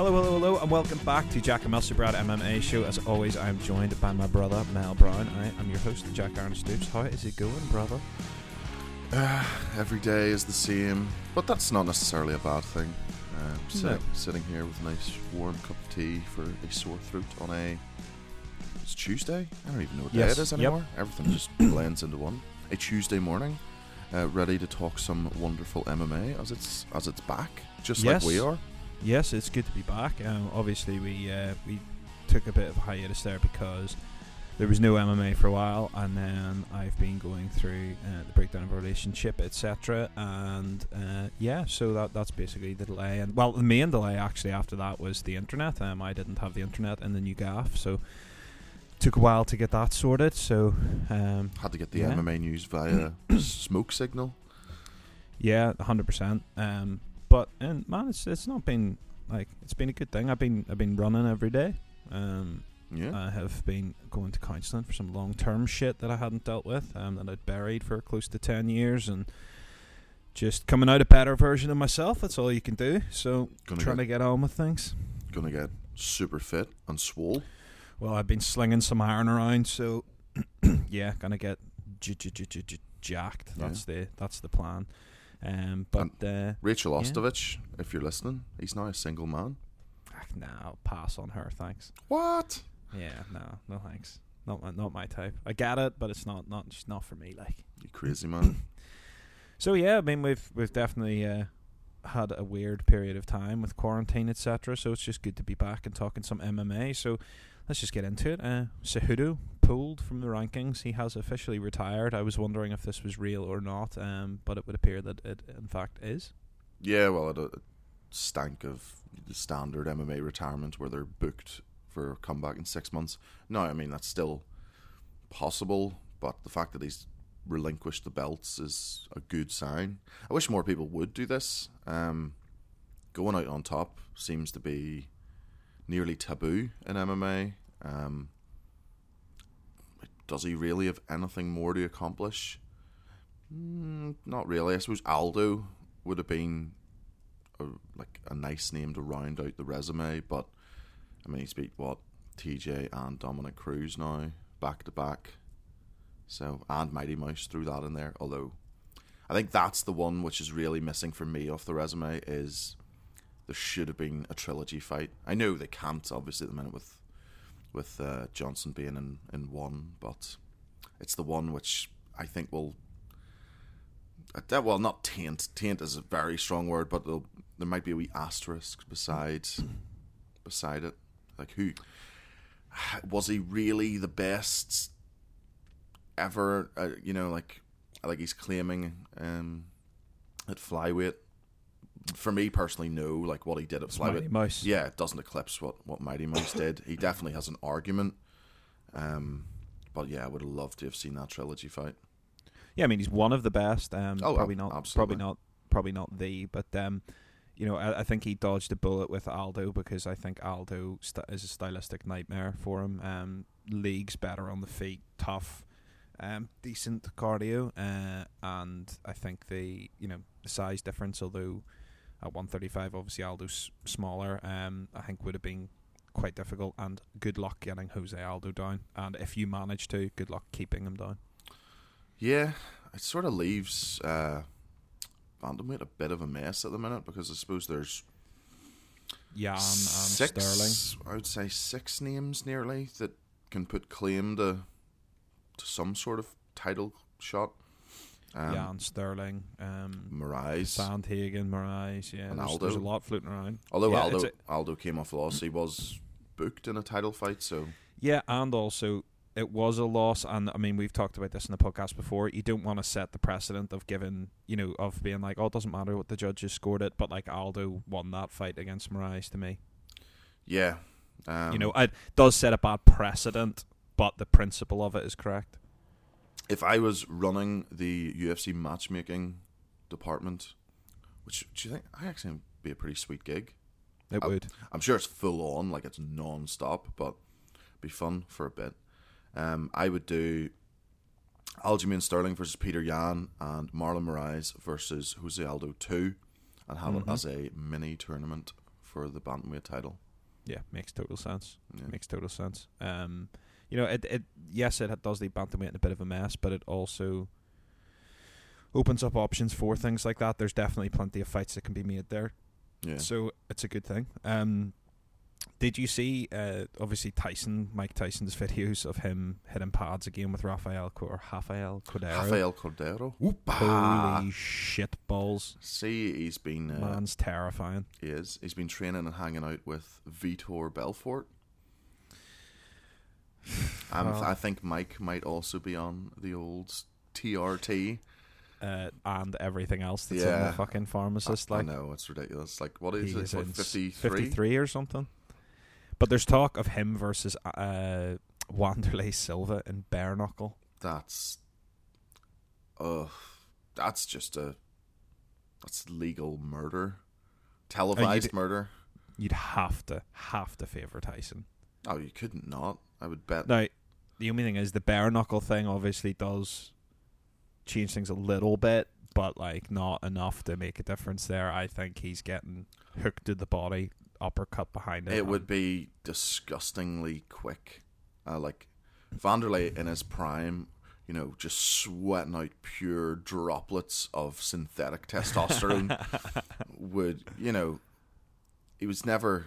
Hello, hello, hello, and welcome back to Jack and Brad MMA show. As always, I am joined by my brother Mel Brown. I am your host, Jack Aaron Stoops. How is it going, brother? Uh, every day is the same, but that's not necessarily a bad thing. Uh, sitting, No. sitting here with a nice warm cup of tea for a sore throat on a. It's Tuesday. I don't even know what Yes, day it is yep. anymore. Everything just blends into one. A Tuesday morning, uh, ready to talk some wonderful MMA as it's as it's back, just Yes. like we are. Yes, it's good to be back. Um, obviously, we uh, we took a bit of a hiatus there because there was no MMA for a while, and then I've been going through uh, the breakdown of our relationship, etc. And uh, yeah, so that that's basically the delay. And well, the main delay actually after that was the internet. Um, I didn't have the internet in the new gaff, so took a while to get that sorted. So um, Had to get the Yeah. MMA news via smoke signal. Yeah, hundred percent. Um, but and man, it's it's not been like it's been a good thing. I've been I've been running every day. Um, Yeah, I have been going to counselling for some long term shit that I hadn't dealt with, um, that I'd buried for close to ten years, and just coming out a better version of myself. That's all you can do. So gonna trying get, to get on with things. gonna get super fit and swole. Well, I've been slinging some iron around, so yeah, gonna get j- j- j- jacked. Yeah. That's the that's the plan. Um, but uh, Rachel Yeah. Ostovich, if you're listening, he's now a single man. ah, nah, I'll pass on her. Thanks. What? Yeah, no, no thanks. Not my, not my type. I get it, but it's not not just not for me. Like, You crazy man. so yeah, I mean we've we've definitely uh, had a weird period of time with quarantine, etc. So it's just good to be back and talking some MMA. So let's just get into it. Uh, Cejudo pulled from the rankings. He has officially retired. I was wondering if this was real or not, um, but it would appear that it in fact is. Yeah, well, it a stank of the standard MMA retirement where they're booked for a comeback in six months. No, I mean that's still possible, but the fact that he's relinquished the belts is a good sign. I wish more people would do this. Um, going out on top seems to be nearly taboo in MMA. Um, does he really have anything more to accomplish? Mm, not really. I suppose Aldo would have been a, like a nice name to round out the resume, but I mean he's beat what TJ and Dominick Cruz now back to back. So and Mighty Mouse threw that in there. Although I think that's the one which is really missing for me off the resume is there should have been a trilogy fight. I know they can't obviously at the minute with with uh, Johnson being in in one, but it's the one which I think will uh, well not taint. Taint is a very strong word but there might be a wee asterisk beside beside it. Like who was he really the best ever? Uh, you know like like he's claiming um at flyweight for me personally no like what he did at Mighty Mouse. yeah it doesn't eclipse what what mighty mouse did he definitely has an argument um but yeah i would have loved to have seen that trilogy fight Yeah, I mean he's one of the best. Um, Oh, probably not, absolutely. probably not, probably not the, but um, you know, I, I think he dodged a bullet with Aldo because I think Aldo st- is a stylistic nightmare for him. Um, leagues better on the feet, tough, um, decent cardio, uh, and I think the you know the size difference, although at one thirty five, obviously Aldo's smaller, um, I think would have been quite difficult. And good luck getting Jose Aldo down. And if you manage to, good luck keeping him down. Yeah, it sort of leaves uh, bantamweight a bit of a mess at the minute because I suppose there's Yan and six, Sterling. I would say six names nearly that can put claim to to some sort of title shot. Um, Yan Sterling, um, Moraes. Sandhagen, Moraes. Yeah, And there's, Aldo. there's a lot floating around. Although Yeah, Aldo a- Aldo came off loss, he was booked in a title fight. So Yeah, and also it was a loss, and I mean we've talked about this in the podcast before. You don't want to set the precedent of giving, you know, of being like, oh, it doesn't matter what the judges scored it, but like Aldo won that fight against Moraes to me. yeah, um, you know, it does set a bad precedent, but the principle of it is correct. If I was running the UFC matchmaking department, which do you think I actually would be a pretty sweet gig? It I- would. I'm sure it's full on, like it's non-stop, but be fun for a bit. Um, I would do Aljamain Sterling versus Peter Yan and Marlon Moraes versus Jose Aldo 2 and have Mhm. it as a mini tournament for the bantamweight title. Yeah, makes total sense. Yeah. Makes total sense. Um, you know, it it yes, it does leave bantamweight in a bit of a mess, but it also opens up options for things like that. There's definitely plenty of fights that can be made there, yeah. so it's a good thing. Um, did you see, uh, obviously Tyson, Mike Tyson's videos of him hitting pads again with Rafael or Rafael Cordero? Rafael Cordero. Holy shit balls! See, he's been uh, Man's terrifying. he is he's been training and hanging out with Vitor Belfort. I think Mike might also be on the old TRT. Uh, and everything else that's in Yeah. the fucking pharmacist. I, like I know it's ridiculous. Like what is it? in 53? 53 or something. But there's talk of him versus uh, Wanderlei Silva in bare knuckle. That's, uh, that's just a, that's legal murder, televised murder. You'd have to have to favor Tyson. Oh, you couldn't not. I would bet. Now, the only thing is the bare knuckle thing obviously does change things a little bit, but like not enough to make a difference there. I think he's getting hooked to the body, uppercut behind it. It would be disgustingly quick. Uh, like Wanderlei in his prime, you know, just sweating out pure droplets of synthetic testosterone would, you know, he was never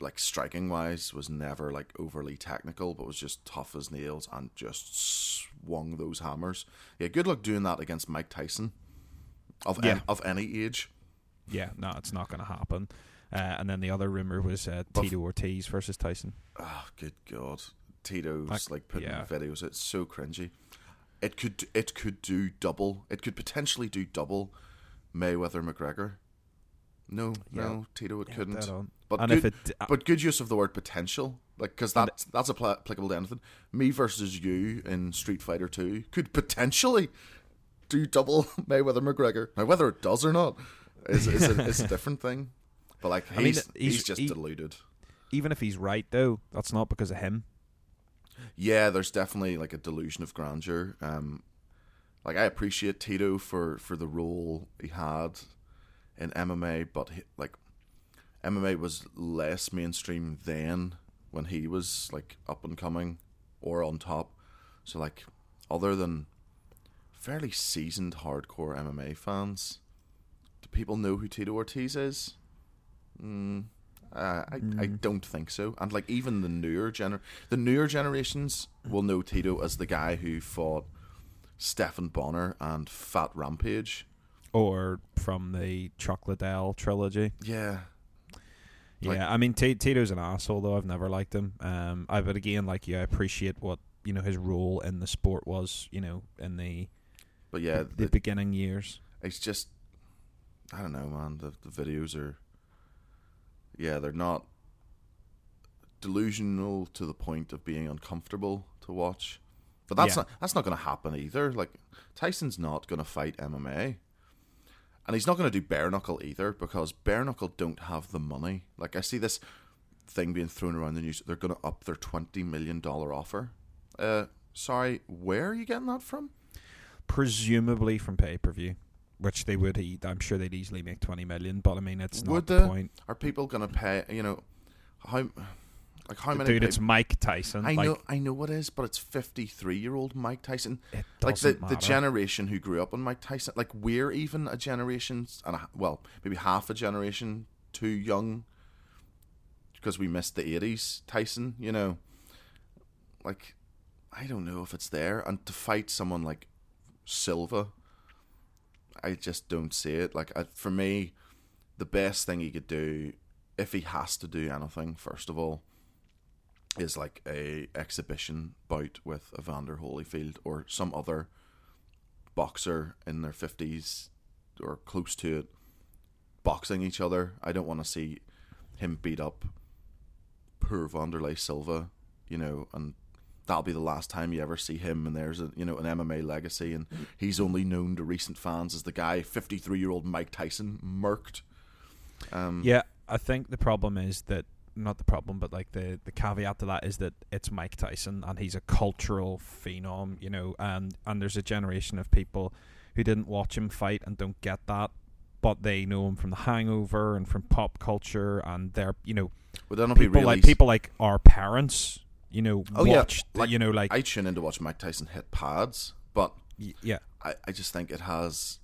like striking wise was never like overly technical, but was just tough as nails and just swung those hammers. Yeah, good luck doing that against Mike Tyson of Yeah. an, of any age. Yeah, no, it's not going to happen. Uh, and then the other rumor was uh, Tito Ortiz versus Tyson. Oh, good God. Tito's Like, like, putting yeah. videos. It's so cringy. It could it could do double. It could potentially do double Mayweather McGregor. No, Yeah. no, Tito it Yeah, couldn't. But and good, if it, uh, but good use of the word potential, like because that's that's appli- applicable to anything. Me versus you in Street Fighter Two could potentially do double Mayweather McGregor. Now whether it does or not is is a, is a different thing. But like he's I mean, he's, he's- just he- deluded. even if he's right though, that's not because of him. Yeah, there's definitely like a delusion of grandeur. Um, like I appreciate Tito for for the role he had in MMA, but he, like MMA was less mainstream then when he was like up and coming or on top. So like, other than fairly seasoned hardcore MMA fans, do people know who Tito Ortiz is? Mm, uh, I I don't think so. And like even the newer gener the newer generations will know Tito as the guy who fought Stephan Bonnar and Fat Rampage. Or from the Chuck Liddell trilogy. Yeah, Yeah, Like- I mean T- Tito's an asshole though. I've never liked him. Um, I but again, like you, I appreciate what you know his role in the sport was. You know, in the but yeah, the, the, beginning years. it's just I don't know, man. The the videos are yeah, they're not delusional to the point of being uncomfortable to watch. But that's Yeah. not that's not going to happen either. Like Tyson's not going to fight MMA. And he's not going to do bare knuckle either because bare knuckle don't have the money. Like I see this thing being thrown around the news. They're going to up their twenty million dollar offer. Uh, sorry, where are you getting that from? Presumably from pay per view, which they would. Eat. I'm sure they'd easily make twenty million. But I mean, it's not Would the they? point. Are people going to pay? You know, how like how many? Dude, pay- it's Mike Tyson. I like, know, I know it is, but it's fifty-three-year-old Mike Tyson. It Like the doesn't the generation who grew up on Mike Tyson. Like we're even a generation, and a, well, maybe half a generation too young because we missed the eighties Tyson. You know, like I don't know if it's there, and to fight someone like Silva, I just don't see it. Like I, for me, the best thing he could do, if he has to do anything, first of all, is like a exhibition bout with Evander Holyfield or some other boxer in their fifties or close to it, boxing each other. I don't want to see him beat up poor Wanderlei Silva, you know, and that'll be the last time you ever see him. And there's a you know an MMA legacy, and he's only known to recent fans as the guy, fifty three year old Mike Tyson, murked. Um, Yeah, I think the problem is that not the problem, but like the the caveat to that is that it's Mike Tyson and he's a cultural phenom, you know, and and there's a generation of people who didn't watch him fight and don't get that but they know him from The Hangover and from pop culture, and they're you know be people really? like people like our parents, you know, Oh, yeah, like, you know like I tune in to watch Mike Tyson hit pads, but y- yeah I, I just think it has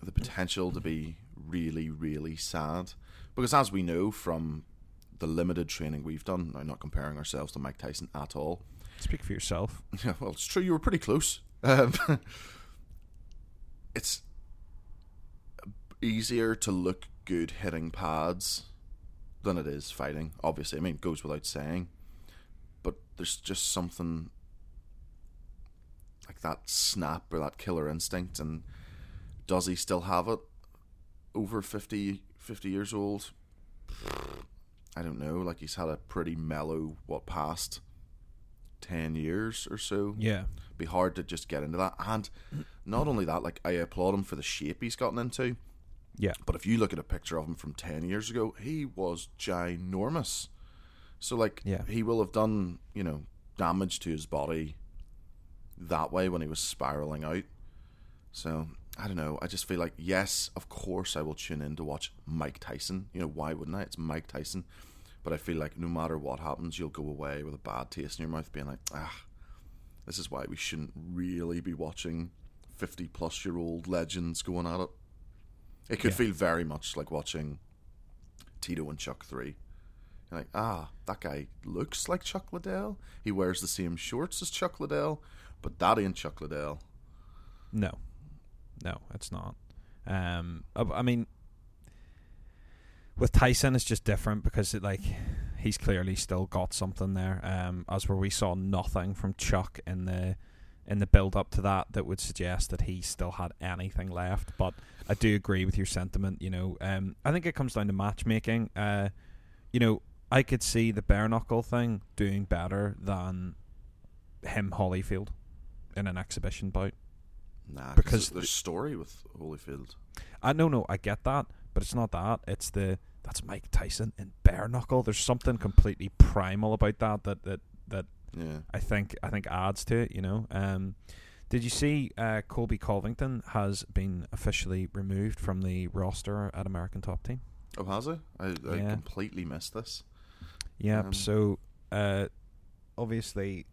the potential to be really, really sad. Because as we know from the limited training we've done, I'm not comparing ourselves to Mike Tyson at all. speak for yourself. Yeah, well, it's true. You were pretty close. Um, it's easier to look good hitting pads than it is fighting. Obviously, I mean, it goes without saying. But there's just something like that snap or that killer instinct. And does he still have it over 50, 50 years old? I don't know. Like, he's had a pretty mellow, what, past 10 years or so Yeah, be hard to just get into that. And not only that, like I applaud him for the shape he's gotten into. yeah, But if you look at a picture of him from ten years ago, he was ginormous. So like Yeah. he will have done, you know, damage to his body that way when he was spiraling out. So I don't know. I just feel like yes, of course I will tune in to watch Mike Tyson. You know, why wouldn't I? It's Mike Tyson. But I feel like no matter what happens, you'll go away with a bad taste in your mouth, being like, ah, this is why we shouldn't really be watching fifty plus year old legends going at it. It could Yeah. feel very much like watching Tito and Chuck 3. You're like, ah, that guy looks like Chuck Liddell. He wears the same shorts as Chuck Liddell, but that ain't Chuck Liddell. no, no, it's not. Um, I, I mean, with Tyson, it's just different because it like he's clearly still got something there. Um, as where we saw nothing from Chuck in the in the build up to that that would suggest that he still had anything left. But I do agree with your sentiment. You know, um, I think it comes down to matchmaking. Uh, you know, I could see the bare knuckle thing doing better than him Holyfield in an exhibition bout. Nah, Because there's story with Holyfield. I no no, I get that, but it's not that. It's the that's Mike Tyson in bare knuckle. There's something completely primal about that that that that Yeah. I think I think adds to it. You know. Um, did you see uh, Colby Covington has been officially removed from the roster at American Top Team? Oh, has he? I, I Yeah. completely missed this. Yep. Um, so, uh, obviously,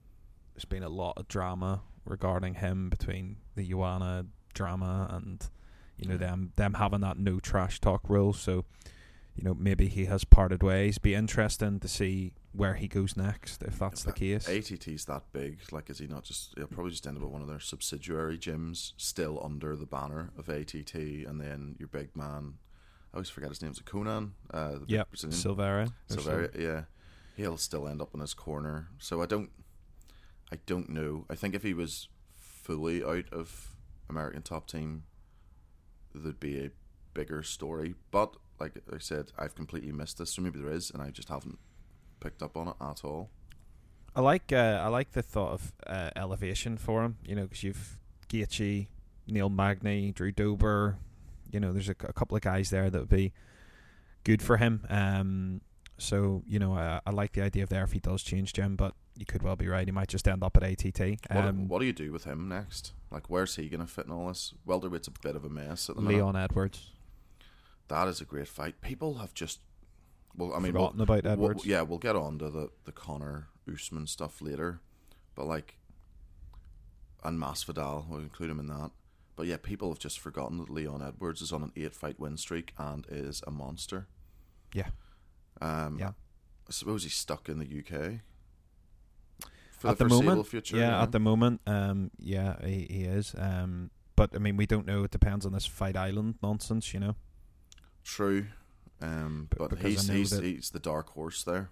there's been a lot of drama regarding him between the Ioana drama and you know Yeah. them them having that no trash talk rule. So, you know, maybe he has parted ways. Be interesting to see where he goes next if that's the case. ATT's that big. Like, is he not just? He'll probably just end up at one of their subsidiary gyms, still under the banner of ATT, and then your big man. I always forget his name. Is it Conan? Uh, the big Yep, Brazilian- Silveira. or Silveria, yeah, he'll still end up in his corner. So I don't, I don't know. I think if he was fully out of American top team, there'd be a bigger story. But like I said, I've completely missed this. So maybe there is, and I just haven't picked up on it at all. I like uh, I like the thought of uh, elevation for him. You know, because you've Gaethje, Neil Magny, Drew Dober. You know, there's a, a couple of guys there that would be good for him. Um, so you know, I, I like the idea of there if he does change gym, but you could well be right. He might just end up at ATT. What, Um, what do you do with him next? Like, where's he going to fit in all this? Welterweight's a bit of a mess at the minute. Leon Edwards. That is a great fight. People have just, well, I mean, we'll- Forgotten about We'll- Edwards. yeah, we'll get on to the, the Conor Usman stuff later. But like, and Masvidal, we'll include him in that. But yeah, people have just forgotten that Leon Edwards is on an eight fight win streak and is a monster. Yeah. Um, Yeah. I suppose he's stuck in the UK for at the the moment, future. yeah, know? at the moment, um, yeah, he, he is. Um, but I mean, we don't know. It depends on this Fight Island nonsense, you know. True. Um, B- but he's he's, he's the dark horse there.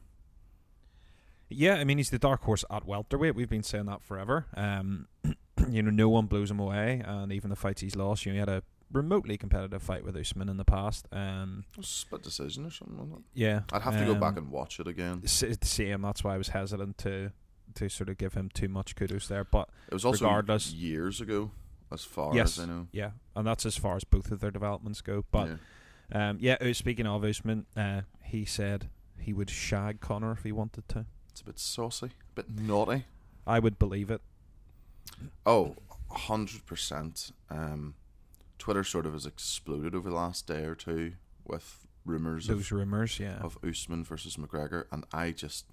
Yeah, I mean he's the dark horse at welterweight. We've been saying that forever. Um, you know, no one blows him away, and even the fights he's lost, you know, he had a remotely competitive fight with Usman in the past. Um, It was a split decision or something. Wasn't it? yeah, I'd have to go back um, and watch it again. s- the same. That's why I was hesitant to to sort of give him too much kudos there. But It was also regardless- years ago, as far Yes. as I know. yeah, and that's as far as both of their developments go. But Yeah. um, yeah, uh, speaking of Usman, uh, he said he would shag Conor if he wanted to. It's a bit saucy, a bit naughty. I would believe it. Oh, hundred percent. Um, Twitter sort of has exploded over the last day or two with rumors of Those rumors, yeah. of Usman versus McGregor, and I just,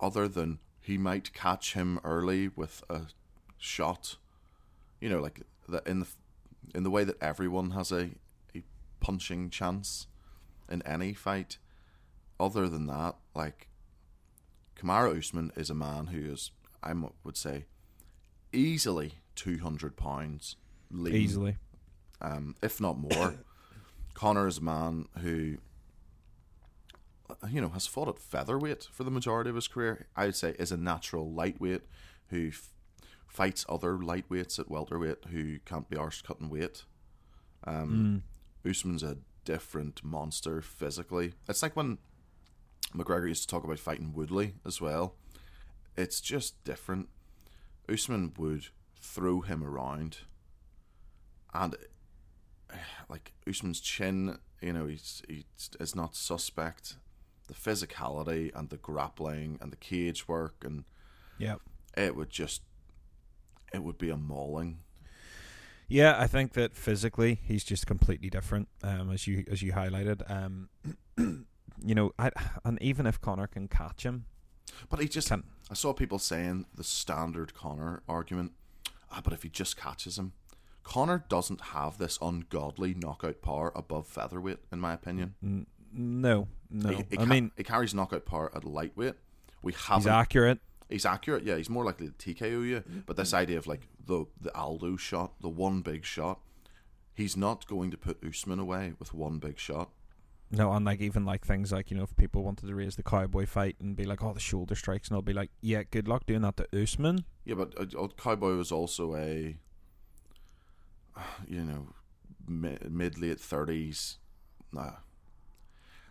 other than he might catch him early with a shot, you know, like that in the in the way that everyone has a a punching chance in any fight. Other than that, like Kamaru Usman is a man who is, I would say, easily two hundred pounds, lean, Easily. um, if not more. Conor is a man who, you know, has fought at featherweight for the majority of his career. I would say is a natural lightweight who f- fights other lightweights at welterweight who can't be arsed cutting weight. Um, Usman's a different monster physically. It's like when McGregor used to talk about fighting Woodley as well. It's just different. Usman would throw him around, and like Usman's chin, you know, he's he's is not suspect. The physicality and the grappling and the cage work and Yeah. it would just it would be a mauling. Yeah, I think that physically he's just completely different, um, as you as you highlighted. Um, you know, I, and even if Conor can catch him, But he just can I saw people saying the standard Conor argument. Ah, but if he just catches him, Conor doesn't have this ungodly knockout power above featherweight, in my opinion. No, no. He, he I ca- mean, he carries knockout power at lightweight. We haven't. accurate. he's accurate. Yeah, he's more likely to TKO you. But this idea of like the the Aldo shot, the one big shot, he's not going to put Usman away with one big shot. No, and like even like things like you know if people wanted to raise the cowboy fight and be like, oh, the shoulder strikes, and I'll be like, yeah, good luck doing that to Usman. Yeah, but uh, Cowboy was also a, you know, mid late thirties. Nah,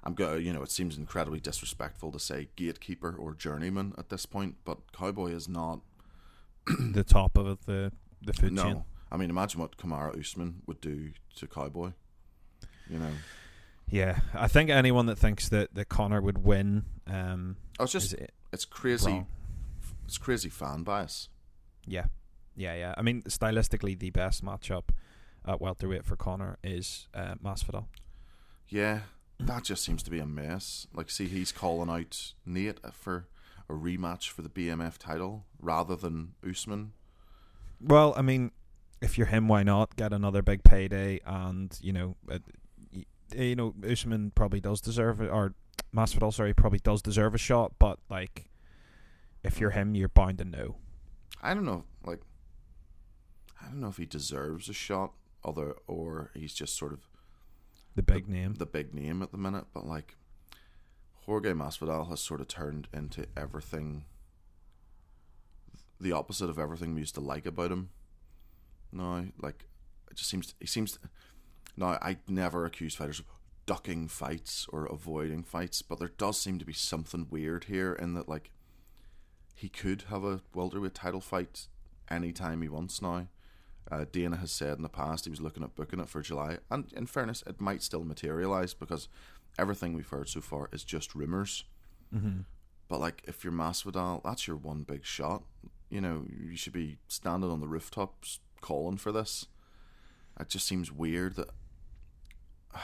I'm go. You know, it seems incredibly disrespectful to say gatekeeper or journeyman at this point, but Cowboy is not. the top of the the food no, chain. I mean, imagine what Kamaru Usman would do to Cowboy. You know, Yeah, I think anyone that thinks that, that Conor would win, um, I was just it it's crazy. wrong. It's crazy fan bias. Yeah, yeah, yeah. I mean, stylistically, the best matchup at welterweight for Conor is uh, Masvidal. Yeah, that just seems to be a mess. Like, see, he's calling out Nate for a rematch for the BMF title rather than Usman. Well, I mean, if you're him, why not get another big payday? And you know, uh, you know, Usman probably does deserve it, or Masvidal, sorry, probably does deserve a shot. But like, if you're him, you're bound to know. I don't know, like, I don't know if he deserves a shot, other or he's just sort of The big name. the big name at the minute. But like, Jorge Masvidal has sort of turned into everything, the opposite of everything we used to like about him. No, like, it just seems he seems. No, I never accuse fighters of ducking fights or avoiding fights, but there does seem to be something weird here in that like he could have a welterweight title fight anytime he wants now. Uh, Dana has said in the past he was looking at booking it for July, and in fairness, it might still materialize because everything we've heard so far is just rumors. mm-hmm. But like, if you're Masvidal, that's your one big shot. You know, you should be standing on the rooftops calling for this. It just seems weird that,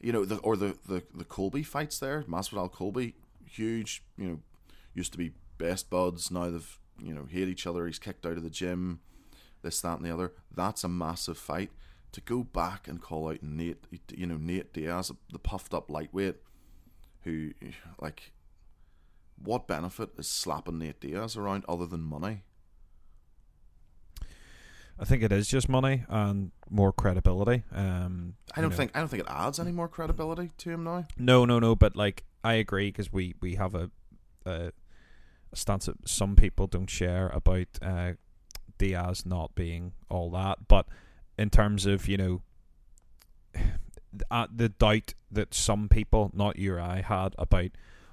you know, the or the the the Colby fights there, Masvidal Colby, huge. You know, used to be best buds. Now they've you know hate each other. He's kicked out of the gym. This, that, and the other. That's a massive fight. To go back and call out Nate, you know, Nate Diaz, the puffed up lightweight, who like what benefit is slapping Nate Diaz around other than money? I think it is just money and more credibility. Um, I don't know. think I don't think it adds any more credibility to him now. No, no, no. But like, I agree because we we have a, a a stance that some people don't share about uh, Diaz not being all that. But in terms of you know, uh, the doubt that some people, not you or I, had about.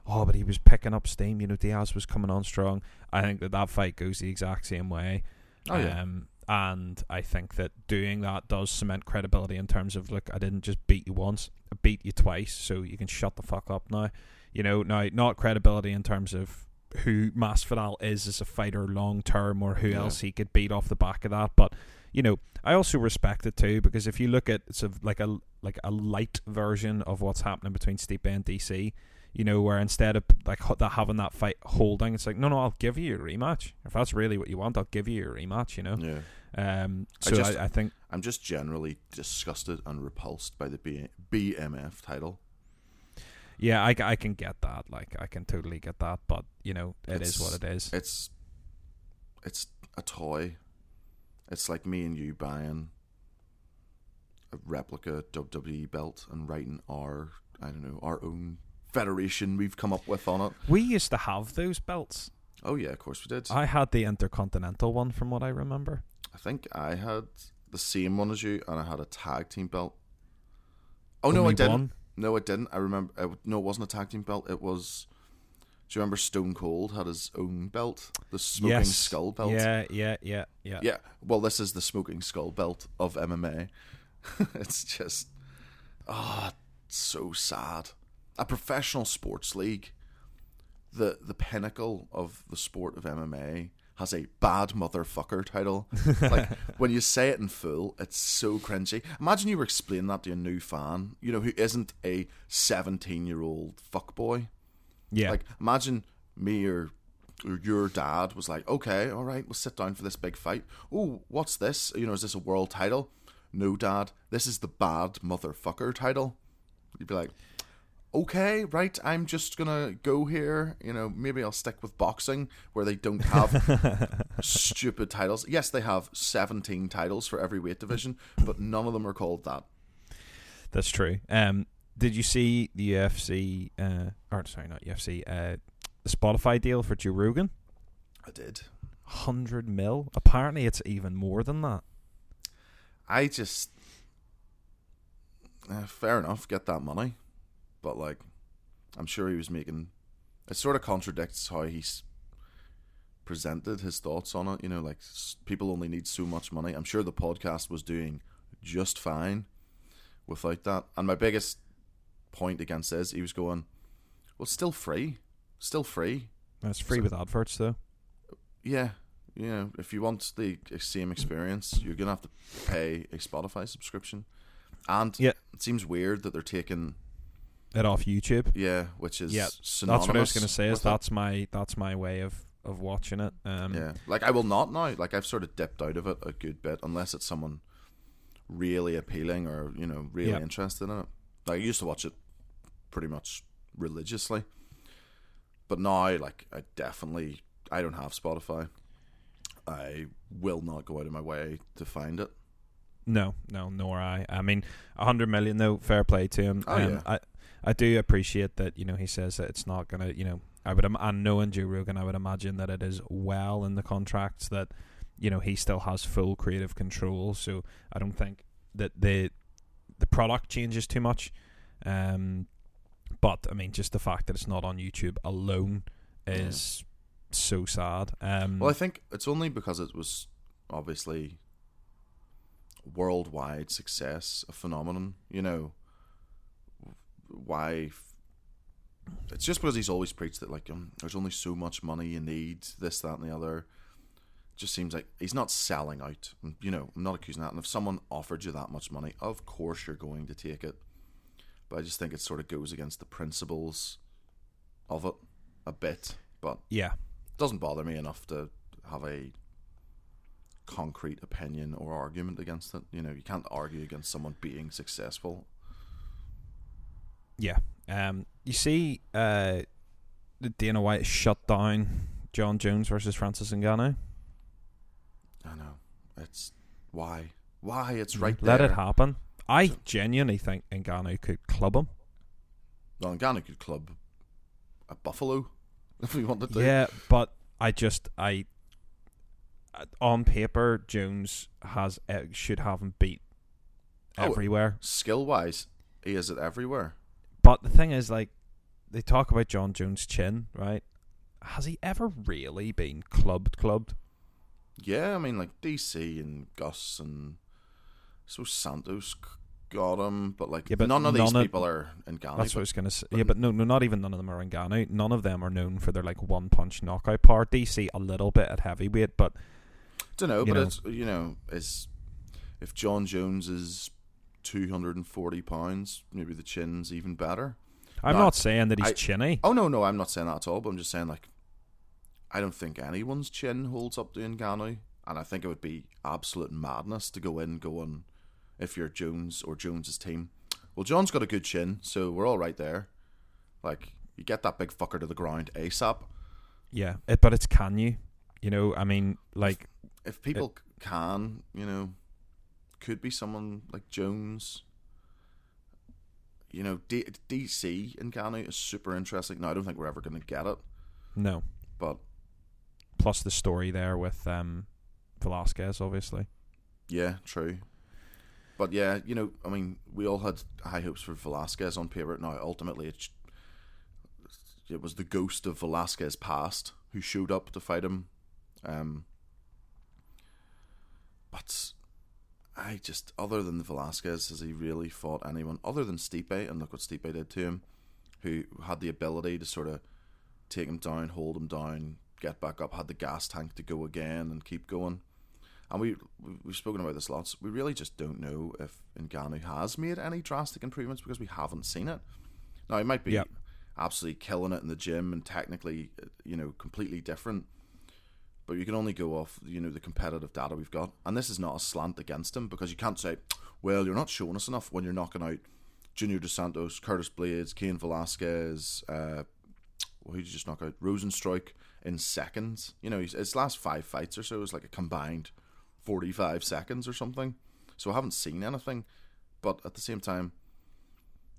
Oh, but he was picking up steam. You know, Diaz was coming on strong. I think that that fight goes the exact same way. Oh yeah, Um, and I think that doing that does cement credibility in terms of look, I didn't just beat you once, I beat you twice, so you can shut the fuck up now. You know, now not credibility in terms of who Masvidal is as a fighter long term, or who Yeah. else he could beat off the back of that. But you know, I also respect it too because if you look at sort of like a like a light version of what's happening between Stipe and DC, you know, where instead of like having that fight holding, it's like no, no, I'll give you a rematch if that's really what you want. I'll give you a rematch. You know, Yeah. um, I so I, just- I think I'm just generally disgusted and repulsed by the B- BMF title. Yeah, I, I can get that. Like I can totally get that, but you know, it is It's- what it is. It's it's a toy. It's like me and you buying a replica WWE belt and writing our I don't know our own federation we've come up with on it. We used to have those belts. Oh yeah, of course we did. I had the Intercontinental one from what I remember. I think I had the same one as you, and I had a tag team belt. Oh no, I didn't. one? No, it didn't. I remember. I, no, it wasn't a tag team belt. It was. Do you remember Stone Cold had his own belt, the smoking yes. skull belt? Yeah, yeah, yeah, yeah. Yeah. Well, this is the smoking skull belt of MMA. it's just, ah, so sad. A professional sports league, the the pinnacle of the sport of MMA, has a bad motherfucker title. like when you say it in full, it's so cringy. Imagine you were explaining that to a new fan, you know, who isn't a seventeen-year-old fuckboy. Yeah. Like, imagine me or, or your dad was like, okay, all right, we'll sit down for this big fight. Oh, what's this? You know, is this a world title? No, dad, this is the bad motherfucker title. You'd be like, okay, right, I'm just gonna go here. You know, maybe I'll stick with boxing where they don't have stupid titles. Yes, they have 17 titles for every weight division, but none of them are called that. That's true. Um, did you see the UFC? Uh, or sorry, not UFC. Uh, the Spotify deal for Joe Rogan, I did. hundred mil. Apparently, it's even more than that. I just uh, fair enough, get that money, but like, I'm sure he was making. It sort of contradicts how he's presented his thoughts on it. You know, like people only need so much money. I'm sure the podcast was doing just fine without that. And my biggest point against is he was going, "Well, still free, still free." That's free So- with adverts, though. Yeah, you know, if you want the same experience, you're gonna have to pay a Spotify subscription. And Yeah. it seems weird that they're taking It off YouTube. yeah, which is Yeah, synonymous That's what I was going to say. Is with it. that's my that's my way of of watching it. Um, yeah, like I will not now. Like I've sort of dipped out of it a good bit, unless it's someone really appealing or you know really Yeah. interested in it. Like I used to watch it pretty much religiously, but now like I definitely I don't have Spotify. I will not go out of my way to find it. No, no, nor I. I mean, a hundred million though. Fair play to him. Oh, um, yeah. I I do appreciate that. You know, he says that it's not gonna. You know, I would. And knowing Joe Rogan, I would imagine that it is well in the contracts that you know he still has full creative control. So I don't think that the the product changes too much. Um, but I mean, just the fact that it's not on YouTube alone is so sad. Um, Well, I think it's only because it was obviously worldwide success, a phenomenon. You know, why? It's just because he's always preached that like um, there's only so much money you need, this, that, and the other. It just seems like he's not selling out. You know, I'm not accusing that. And if someone offered you that much money, of course you're going to take it. But I just think it sort of goes against the principles of it a bit. But yeah, doesn't bother me enough to have a concrete opinion or argument against it. You know, you can't argue against someone being successful. Yeah. Um, you see, uh, Dana White shut down Jon Jones versus Francis Ngannou. I know. It's why? Why? It's right Let there. it happen. I genuinely think Ngannou could club him. Well, Ngannou could club a buffalo if we wanted to. Yeah, but I just I uh, on paper Jones has uh, should have him beat Oh, everywhere. Skill wise, he is it everywhere. But the thing is, like, they talk about Jon Jones' chin, right? Has he ever really been clubbed? Clubbed? Yeah, I mean like DC and Gus and so Santos got him, but like Yeah, but none of these of- people are Ngannou. That's what I was gonna say. but- yeah, but no, no, not even none of them are Ngannou. None of them are known for their like one punch knockout power. DC a little bit at heavyweight, but don't know, but know. it's you know, is if Jon Jones is two hundred and forty pounds, maybe the chin's even better. I'm No, not saying that he's I- chinny. Oh no, no, I'm not saying that at all. But I'm just saying like, I don't think anyone's chin holds up to Ngannou, and I think it would be absolute madness to go in going if you're Jones or Jones's team. Well, Jon's got a good chin, so we're all right there. Like you get that big fucker to the ground ASAP. Yeah, it, but it's can you? You know, I mean, like If people can, you know, could be someone like Jones. You know, D- DC Ngannou is super interesting. Now I don't think we're ever going to get it, no. but Plus the story there with um, Velasquez, obviously. Yeah, true. But yeah, you know, I mean, we all had high hopes for Velasquez on paper. Now, ultimately, it, it was the ghost of Velasquez past who showed up to fight him. Um, but I just, other than Velasquez, has he really fought anyone other than Stipe? And look what Stipe did to him, who had the ability to sort of take him down, hold him down, get back up, had the gas tank to go again and keep going. And we we've spoken about this lots. We really just don't know if Ngannou has made any drastic improvements because we haven't seen it. Now he might be Yep. absolutely killing it in the gym and technically, uh, you know, completely different. But you can only go off, you know, the competitive data we've got. And this is not a slant against him because you can't say, well, you're not showing us enough when you're knocking out Junior Dos Santos, Curtis Blaydes, Cain Velasquez, uh, who did you just knock out? Rozenstruik in seconds. You know, his, his last five fights or so is like a combined 45 seconds or something. So I haven't seen anything. But at the same time,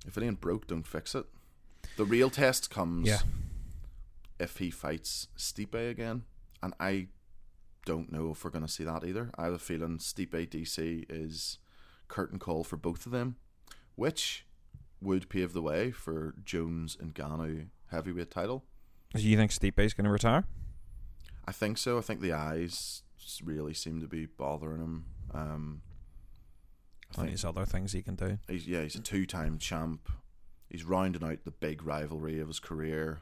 if it ain't broke, don't fix it. The real test comes Yeah. if he fights Stipe again. And I don't know if we're going to see that either. I have a feeling Stipe DC is curtain call for both of them, which would pave the way for Jones and Ngannou heavyweight title. Do you think Stipe's going to retire? I think so. I think the eyes really seem to be bothering him. Um, I And think there's other things he can do. he's yeah, he's a two-time champ. He's rounding out the big rivalry of his career.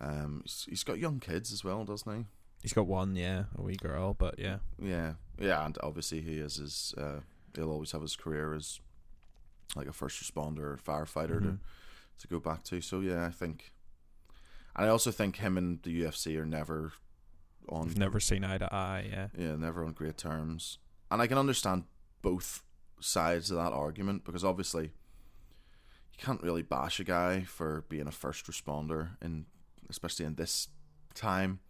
Um, he's, he's got young kids as well, doesn't he? He's got one, yeah, a wee girl, but yeah. Yeah, yeah, and obviously he is his. Uh, he'll always have his career as like a first responder, or firefighter to Mhm. to go back to. So yeah, I think, and I also think him and the UFC are never on We've never seen eye to eye, yeah. yeah, never on great terms. And I can understand both sides of that argument because obviously you can't really bash a guy for being a first responder in especially in this time.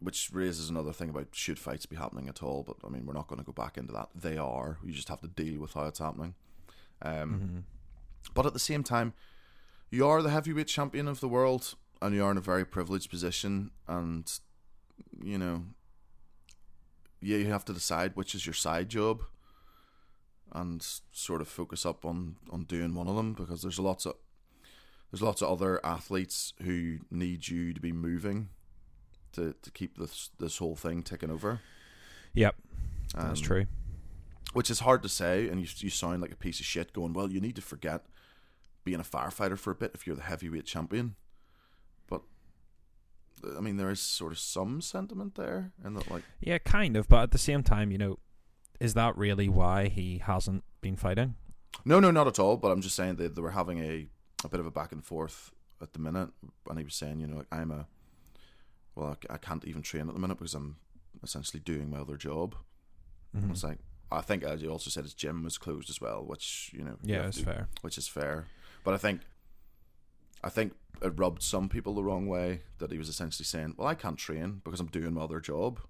Which raises another thing about should fights be happening at all, but I mean we're not going to go back into that. They are. You just have to deal with how it's happening. Um, hmm but at the same time, you are the heavyweight champion of the world, and you are in a very privileged position. And you know, yeah, you have to decide which is your side job, and sort of focus up on on doing one of them because there's a lots of there's lots of other athletes who need you to be moving to to keep this this whole thing ticking over. Yep, that's Um, true. which is hard to say, and you you sound like a piece of shit. Going well, you need to forget being a firefighter for a bit if you're the heavyweight champion. But I mean, there is sort of some sentiment there, and that like Yeah, kind of, but at the same time, you know, is that really why he hasn't been fighting? no, no, not at all. But I'm just saying that they were having a a bit of a back and forth at the minute, and he was saying, you know, like, I'm a well, I can't even train at the minute because I'm essentially doing my other job. Mhm. It's like I think as you also said his gym was closed as well, which you know Yeah, it's fair. which is fair. But I think, I think it rubbed some people the wrong way that he was essentially saying, "Well, I can't train because I'm doing my other job."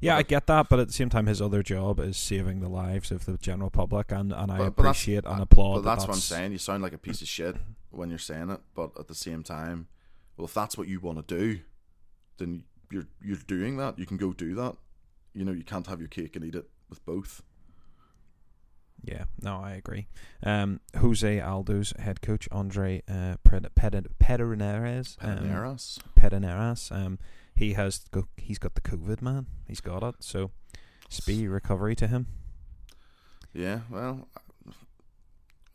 Yeah, I get that, but at the same time, his other job is saving the lives of the general public, and, and I But- but appreciate and applaud. But that that's, what I'm saying. You sound like a piece of shit when you're saying it, but at the same time, well, if that's what you want to do, then you're you're doing that. You can go do that. You know, you can't have your cake and eat it with both. Yeah, no, I agree. Um, Jose Aldo's head coach Andre uh, Ped- Ped- Pedernera, um, Panaderas. Um, he has go- he's got the COVID man. He's got it. So speedy recovery to him. Yeah, well,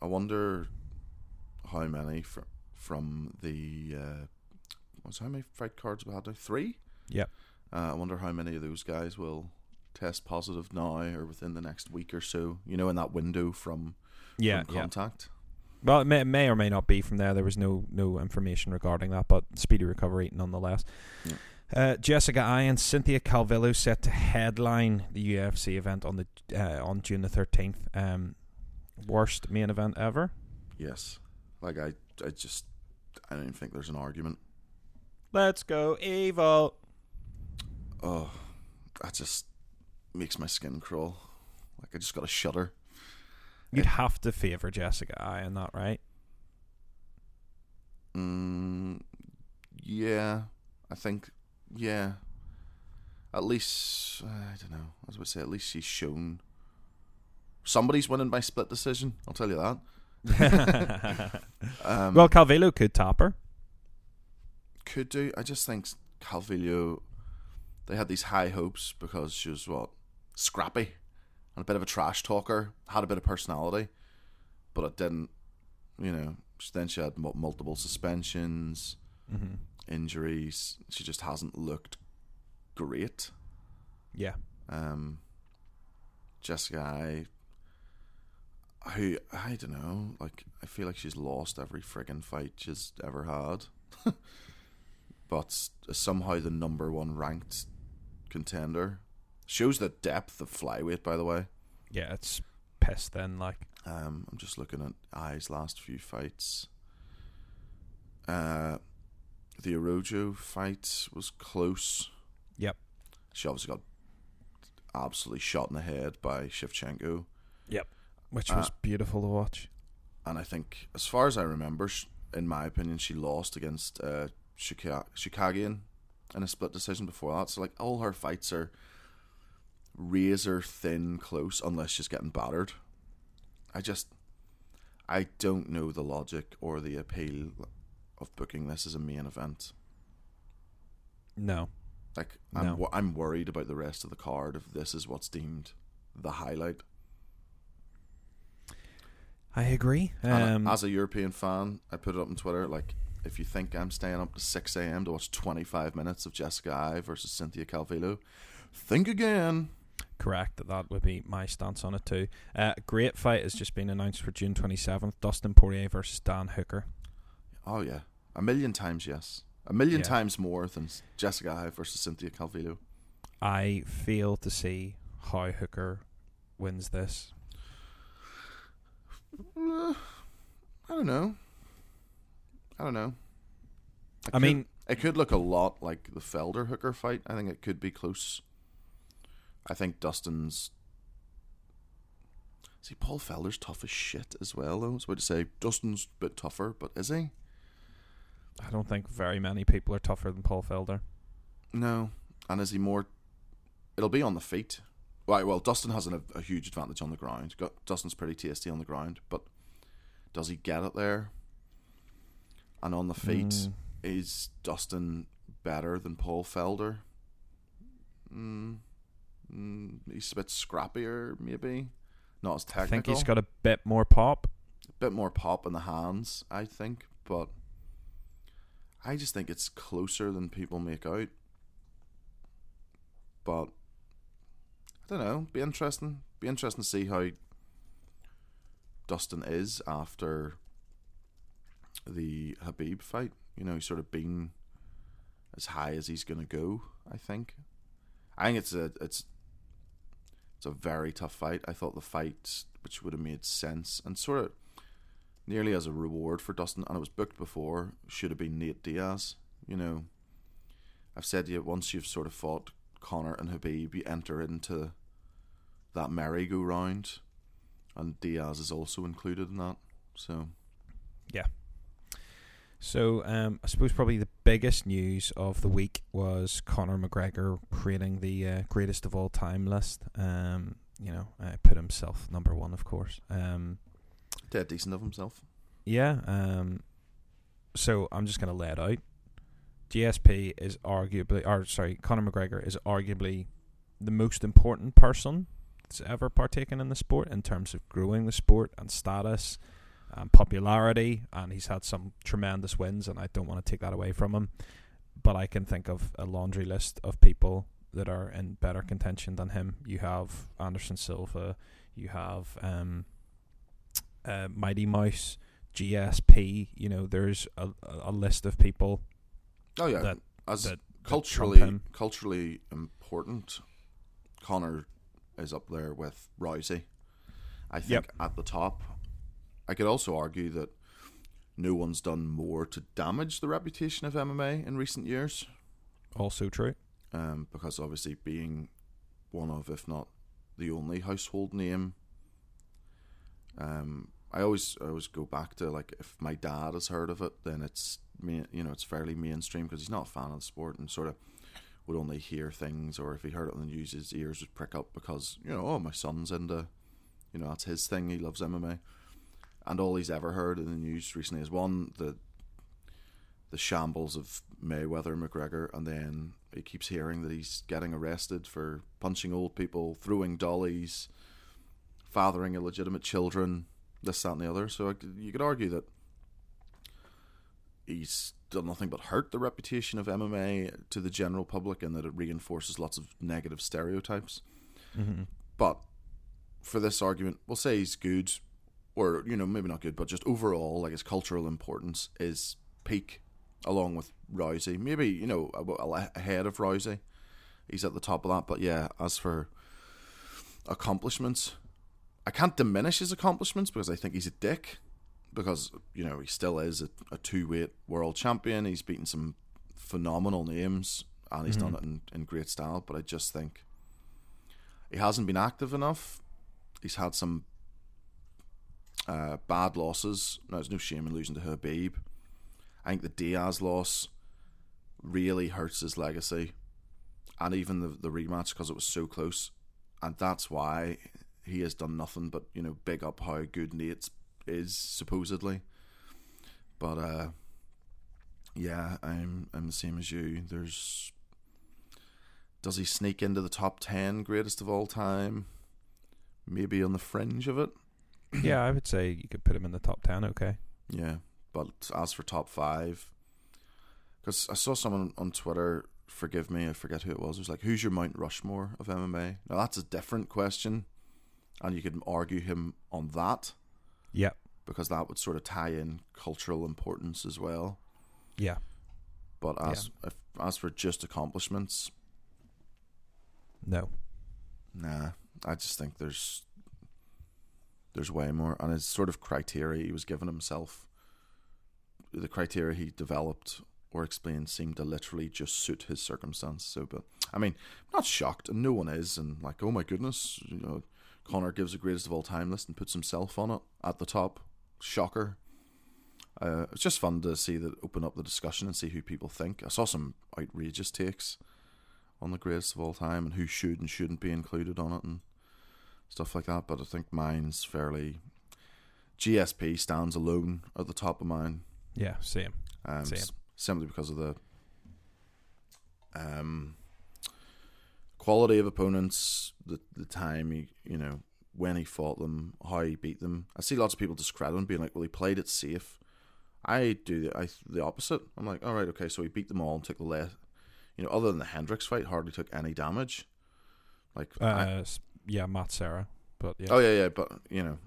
I wonder how many fr- from the uh, what's how many fight cards we had now? Three. Yep. Uh, I wonder how many of those guys will test positive now or within the next week or so. You know, in that window from, Yeah, from yeah. contact. Well, it may, may or may not be from there. There was no no information regarding that, but speedy recovery nonetheless. Yeah. Uh, Jessica Eye and Cynthia Calvillo set to headline the UFC event on the uh, on June the thirteenth. Um, worst main event ever. Yes, like I, I just, I don't even think there's an argument. Let's go evil. Oh, that just makes my skin crawl. Like I just got a shudder. You'd It- have to favor Jessica Eye in that, right? Mm, yeah, I think, yeah. At least, uh, I don't know. As I would say, at least she's shown somebody's winning by split decision. I'll tell you that. Um, well, Calvillo could top her. could do. I just think Calvillo, they had these high hopes because she was what scrappy and a bit of a trash talker, had a bit of personality, but it didn't. You know, then she had multiple suspensions. Mm-hmm. Injuries. She just hasn't looked great. Yeah. Um, Jessica, I, who I don't know, like I feel like she's lost every friggin' fight she's ever had, but somehow the number one ranked contender shows the depth of flyweight. By the way, Yeah, it's piss then. Like, um, I'm just looking at Eye's last few fights. Uh, the Araújo fight was close. Yep. She obviously got absolutely shot in the head by Shevchenko. Yep. Which Uh, was beautiful to watch. And I think, as far as I remember, in my opinion, she lost against uh, Shika- Chookagian in a split decision before that. So, like, all her fights are razor thin close unless she's getting battered. I just, I don't know the logic or the appeal of booking this as a main event. No. Like, I'm, No. I'm worried about the rest of the card if this is what's deemed the highlight. I agree. Um, as a European fan, I put it up on Twitter. Like, if you think I'm staying up to six a.m. to watch 25 minutes of Jessica Eye versus Cynthia Calvillo, think again. correct that would be my stance on it too. Uh, great fight has just been announced for June 27th. Dustin Poirier versus Dan Hooker. Oh yeah, a million times yes, a million Yeah. times more than Jessica Eye versus Cynthia Calvillo. I fail to see how Hooker wins this. Uh, I don't know. I don't know. It I could- mean, it could look a lot like the Felder Hooker fight. I think it could be close. I think Dustin's. See, Paul Felder's tough as shit as well, though. I was about to say Dustin's a bit tougher, but is he? I don't think very many people are tougher than Paul Felder. No. And is he more. It'll be on the feet. Right, well, Dustin has an, a huge advantage on the ground. Got, Dustin's pretty tasty on the ground, but does he get it there? And on the feet, Mm, is Dustin better than Paul Felder? Mm, mm, he's a bit scrappier, maybe. Not as technical. I think he's got a bit more pop. a bit more pop in the hands, I think, but I just think it's closer than people make out. But I don't know. Be interesting. Be interesting to see how Dustin is after the Khabib fight. You know, he's sort of been as high as he's gonna go. I think. I think it's a it's it's a very tough fight. I thought the fight, which would have made sense and sort of nearly as a reward for Dustin, and it was booked before, should have been Nate Diaz. You know, I've said to you once you've sort of fought Conor and Khabib, you enter into that merry-go-round, and Diaz is also included in that. So yeah. So um, I suppose probably the biggest news of the week was Conor McGregor creating the uh, greatest of all time list. Um, you know, uh, put himself number one, of course. Um, dead decent of himself. yeah. Um, so I'm just gonna lay it out. GSP is arguably, or sorry, Conor McGregor is arguably the most important person that's ever partaken in the sport in terms of growing the sport and status and popularity. And he's had some tremendous wins, and I don't want to take that away from him. But I can think of a laundry list of people that are in better contention than him. You have Anderson Silva, you have um, uh, Mighty Mouse, GSP. You know, there's a, a list of people. Oh yeah, that, as that culturally culturally important, Conor is up there with Rousey. I think Yep. at the top. I could also argue that no one's done more to damage the reputation of MMA in recent years, also true. um, because obviously being one of, if not the only household name. Um, I always I always go back to like if my dad has heard of it, then it's. You know, it's fairly mainstream because he's not a fan of the sport and sort of would only hear things, or if he heard it on the news, his ears would prick up because you know, oh, my son's into, you know, that's his thing. He loves MMA, and all he's ever heard in the news recently is one the the shambles of Mayweather McGregor, and then he keeps hearing that he's getting arrested for punching old people, throwing dollies, fathering illegitimate children, this, that, and the other. So you could argue that he's done nothing but hurt the reputation of MMA to the general public, and that it reinforces lots of negative stereotypes. Mm-hmm. But for this argument, we'll say he's good, or you know maybe not good, but just overall, like his cultural importance is peak, along with Rousey. Maybe you know ahead of Rousey, he's at the top of that. But yeah, as for accomplishments, I can't diminish his accomplishments because I think he's a dick. Because you know he still is a, a two weight world champion. He's beaten some phenomenal names, and he's done it in, in great style. But I just think he hasn't been active enough. He's had some uh, bad losses. No, there's no shame in losing to Khabib. I think the Diaz loss really hurts his legacy, and even the the rematch because it was so close, and that's why he has done nothing but you know big up how good Nate is supposedly. But uh, yeah, I'm I'm the same as you. There's does he sneak into the top 10 greatest of all time? Maybe on the fringe of it. yeah, I would say you could put him in the top ten. Okay. Yeah. But as for top five, because I saw someone on Twitter, forgive me, I forget who it was, it was like, who's your Mount Rushmore of MMA? Now, that's a different question. And you could argue him on that Yeah. because that would sort of tie in cultural importance as well. Yeah. But as if, as for just accomplishments, No. Nah, I just think there's there's way more, and his sort of criteria he was given himself, the criteria he developed or explained seemed to literally just suit his circumstance. So, but I mean, I'm not shocked, and no one is, and like, oh my goodness, you know, Conor gives the greatest of all time list and puts himself on it at the top. Shocker. Uh, it's just fun to see that open up the discussion and see who people think. I saw some outrageous takes on the greatest of all time and who should and shouldn't be included on it and stuff like that. But I think mine's fairly GSP stands alone at the top of mine. Yeah. Same. Um, Same. s- simply because of the um, quality of opponents, the the time he, you know, when he fought them, how he beat them. I see lots of people discredit him, being like, "Well, he played it safe." I do the I the opposite. I'm like, all right, okay, so he beat them all and took the less, you know, other than the Hendricks fight, hardly took any damage. Like, Uh, I- yeah, Matt Serra. But yeah. Oh yeah, yeah, but you know,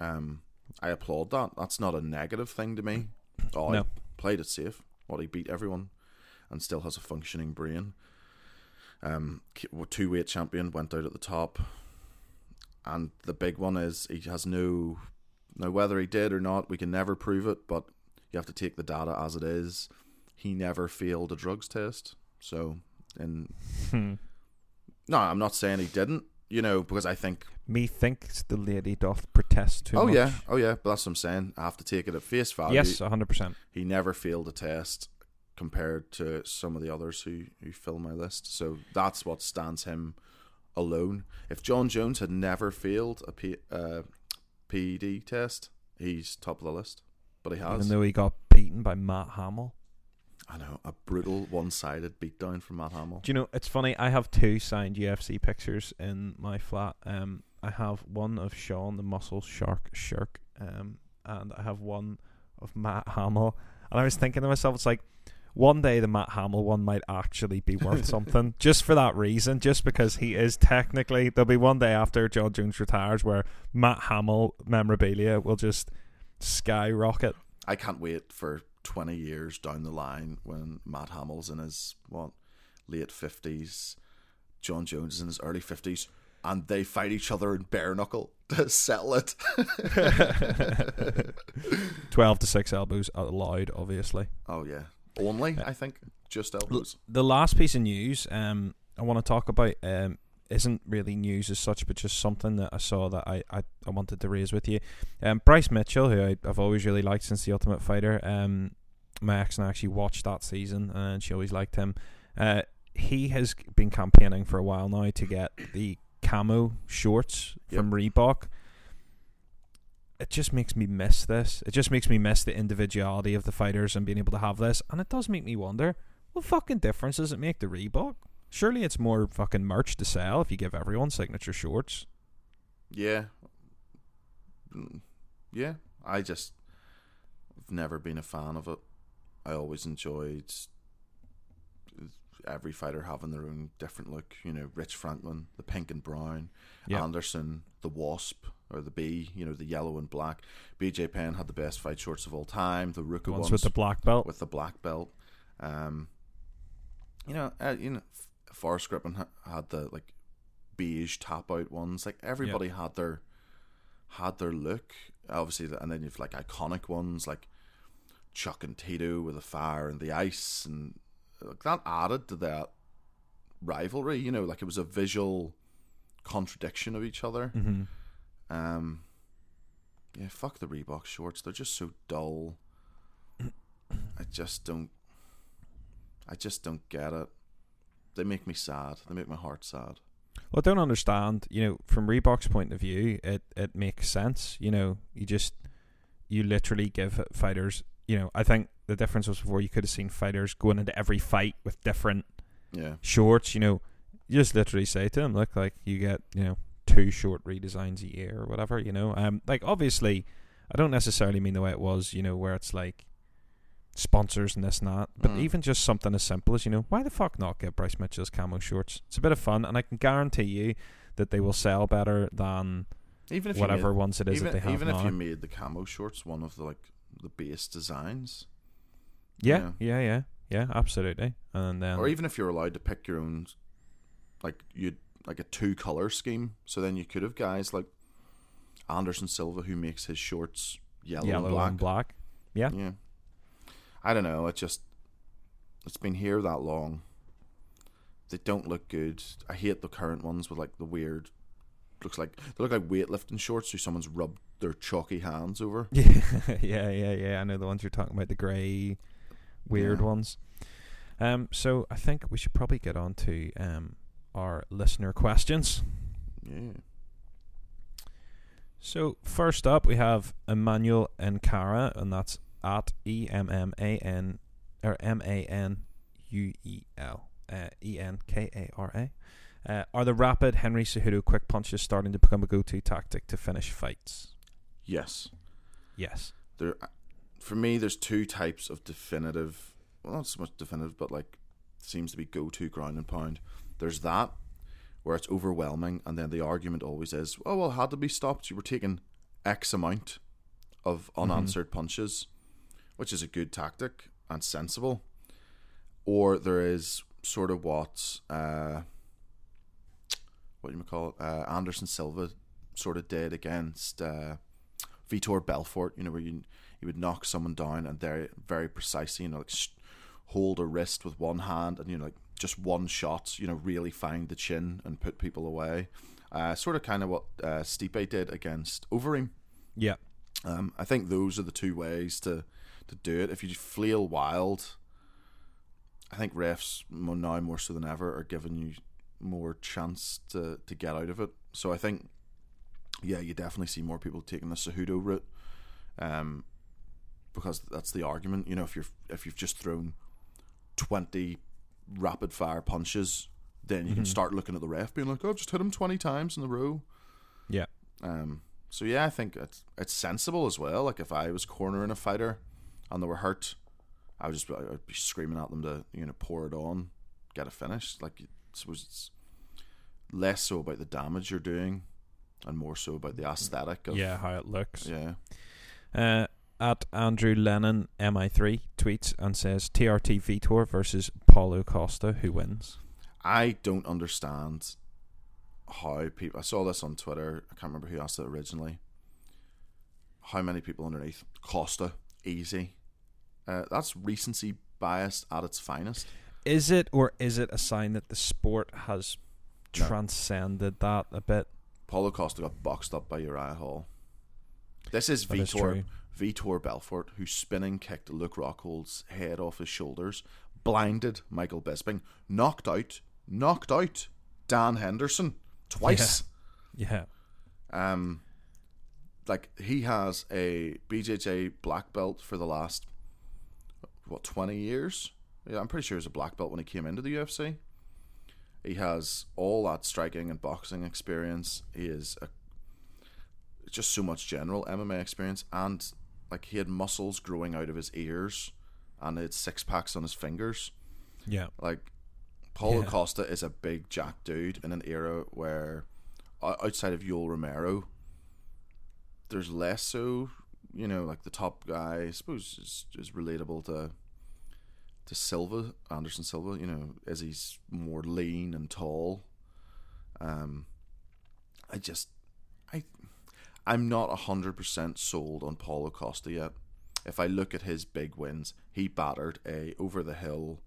um, I applaud that. That's not a negative thing to me. Oh, No. he played it safe. What he beat everyone, and still has a functioning brain. Um, two weight champion went out at the top, and the big one is he has no. Now whether he did or not, we can never prove it, but you have to take the data as it is. He never failed a drugs test, so and Hmm. no, I'm not saying he didn't. You know, because I think Methinks the lady doth protest too oh much. yeah, oh yeah, but that's what I'm saying. I have to take it at face value. Yes, hundred percent. he never failed a test compared to some of the others who who fill my list. So that's what stands him alone. If Jon Jones had never failed a P, uh, PED test, he's top of the list. But he has. Even though he got beaten by Matt Hamill. I know a brutal one-sided beatdown from Matt Hamill. Do you know? It's funny. I have two signed UFC pictures in my flat. Um, I have one of Sean the Muscle Shark Sherk, um, and I have one of Matt Hamill. And I was thinking to myself, it's like one day the Matt Hamill one might actually be worth something, just for that reason, just because he is technically. There'll be one day after Jon Jones retires where Matt Hamill memorabilia will just skyrocket. I can't wait for 20 years down the line when Matt Hamill's in his what late 50s, Jon Jones is in his early 50s, and they fight each other in bare knuckle to settle it. 12 to 6 elbows allowed, obviously. oh, yeah. Only, I think, just elbows. The last piece of news um, I want to talk about um, isn't really news as such, but just something that I saw that I, I, I wanted to raise with you. Um, Bryce Mitchell, who I, I've always really liked since The Ultimate Fighter, um, my ex and I actually watched that season, and she always liked him. Uh, he has been campaigning for a while now to get the camo shorts from Reebok. It just makes me miss this. It just makes me miss the individuality of the fighters and being able to have this. And it does make me wonder, what fucking difference does it make to Reebok? Surely it's more fucking merch to sell if you give everyone signature shorts. Yeah. Yeah. I just. I've never been a fan of it. I always enjoyed every fighter having their own different look. You know, Rich Franklin, the pink and brown, Yeah. Anderson, the wasp or the B, you know, the yellow and black. BJ Penn had the best fight shorts of all time. The Ruka Ones ones, with the black belt. with the black belt. Um, you know, uh, you know, Forrest Griffin ha- had the like beige top out ones. Like everybody had their had their look. Obviously, and then you've like iconic ones like Chuck and Tito with the fire and the ice, and like that added to that rivalry. You know, like it was a visual contradiction of each other. hmm Um, yeah, fuck the Reebok shorts. They're just so dull. I just don't. I just don't get it. They make me sad. They make my heart sad. Well, I don't understand. You know, from Reebok's point of view, it it makes sense. You know, you just you literally give fighters. You know, I think the difference was before you could have seen fighters going into every fight with different Yeah, shorts. You know, you just literally say to them, "Look, like you get you know two short redesigns a year or whatever." You know, um, like obviously, I don't necessarily mean the way it was. You know, where it's like sponsors and this and that, but Mm. even just something as simple as you know, why the fuck not get Bryce Mitchell's camo shorts? It's a bit of fun, and I can guarantee you that they will sell better than even if whatever made, ones it is even, that they have even now. if you made the camo shorts one of the like the base designs, yeah, yeah, yeah, yeah, absolutely. And then or even if you're allowed to pick your own, like you like a two color scheme. So then you could have guys like Anderson Silva who makes his shorts yellow, yellow and black. and black. Yeah. Yeah. I don't know. It just it's been here that long. They don't look good. I hate the current ones with like the weird. Looks like they look like weightlifting shorts who someone's rubbed their chalky hands over. Yeah, yeah, yeah, yeah. I know the ones you're talking about, the grey, weird Yeah. ones. Um, so I think we should probably get on to um our listener questions. Yeah. So first up, we have Emmanuel Enkara, and that's at E M M A N or M A N U E L uh, E N K A R A. Uh, are the rapid Henry Cejudo quick punches starting to become a go-to tactic to finish fights? Yes. Yes. There, for me, there's two types of definitive. Well, not so much definitive, but like seems to be go-to ground and pound. There's that where it's overwhelming, and then the argument always is, "Oh well, had to be stopped. You were taking X amount of unanswered punches," which is a good tactic and sensible. Or there is sort of what uh, what do you call it? Uh, Anderson Silva sort of did against uh, Vitor Belfort. You know, where you you would knock someone down and very very precisely, you know, like sh- hold a wrist with one hand and you know like just one shot, you know, really find the chin and put people away. Uh, sort of kind of what uh, Stipe did against Overeem. Yeah. Um, I think those are the two ways to to do it. If you flail wild, I think refs now more so than ever are giving you more chance to to get out of it. So I think, yeah, you definitely see more people taking the Cejudo route, um, because that's the argument. You know, if you're if you've just thrown twenty rapid fire punches, then you can Mhm. start looking at the ref, being like, "Oh, I've just hit him twenty times in a row." Yeah. Um. So yeah, I think it's it's sensible as well. Like if I was cornering a fighter and they were hurt, I would just be, I'd be screaming at them to you know pour it on, get it finished. Like I suppose it's less so about the damage you're doing, and more so about the aesthetic of Yeah, how it looks. yeah. Uh, at Andrew Lennon MI3 tweets and says TRT Vitor versus Paulo Costa. Who wins? I don't understand how people. I saw this on Twitter. I can't remember who asked it originally. How many people underneath Costa easy? Uh, that's recency bias at its finest. Is it or is it a sign that the sport has No. transcended that a bit? Paulo Costa got boxed up by Uriah Hall. This is That is Vitor true. Vitor Belfort, who spinning kicked Luke Rockhold's head off his shoulders, blinded Michael Bisping, knocked out, knocked out Dan Henderson twice. Yeah. Um, like he has a BJJ black belt for the last what twenty years. Yeah, I'm pretty sure he was a black belt when he came into the UFC. He has all that striking and boxing experience. He is a, just so much general MMA experience, and like he had muscles growing out of his ears, and he had six packs on his fingers. Yeah. Like Paulo Yeah. Costa is a big jack dude in an era where outside of Yoel Romero, there's less so. You know, like the top guy, I suppose, is, is relatable to to Silva, Anderson Silva. You know, as he's more lean and tall. Um, I just, I'm not hundred percent sold on Paulo Costa yet. If I look at his big wins, he battered a over the hill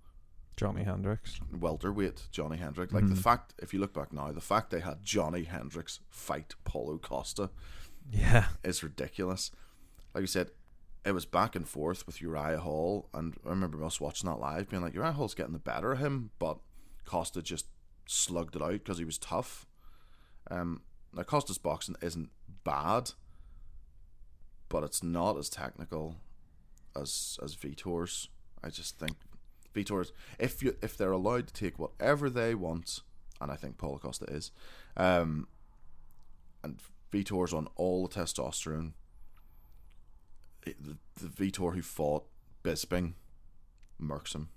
Johnny Hendricks. welterweight Johnny Hendricks. Like the fact, if you look back now, the fact they had Johnny Hendricks fight Paulo Costa Yeah. is ridiculous. Like you said, it was back and forth with Uriah Hall, and I remember us watching that live, being like, Uriah Hall's getting the better of him, but Costa just slugged it out because he was tough. Um, now Costa's boxing isn't bad, but it's not as technical as as Vitor's. I just think Vitor's if you if they're allowed to take whatever they want, and I think Paulo Costa is, um, and Vitor's on all the testosterone. The, the Vitor who fought Bisping murks him.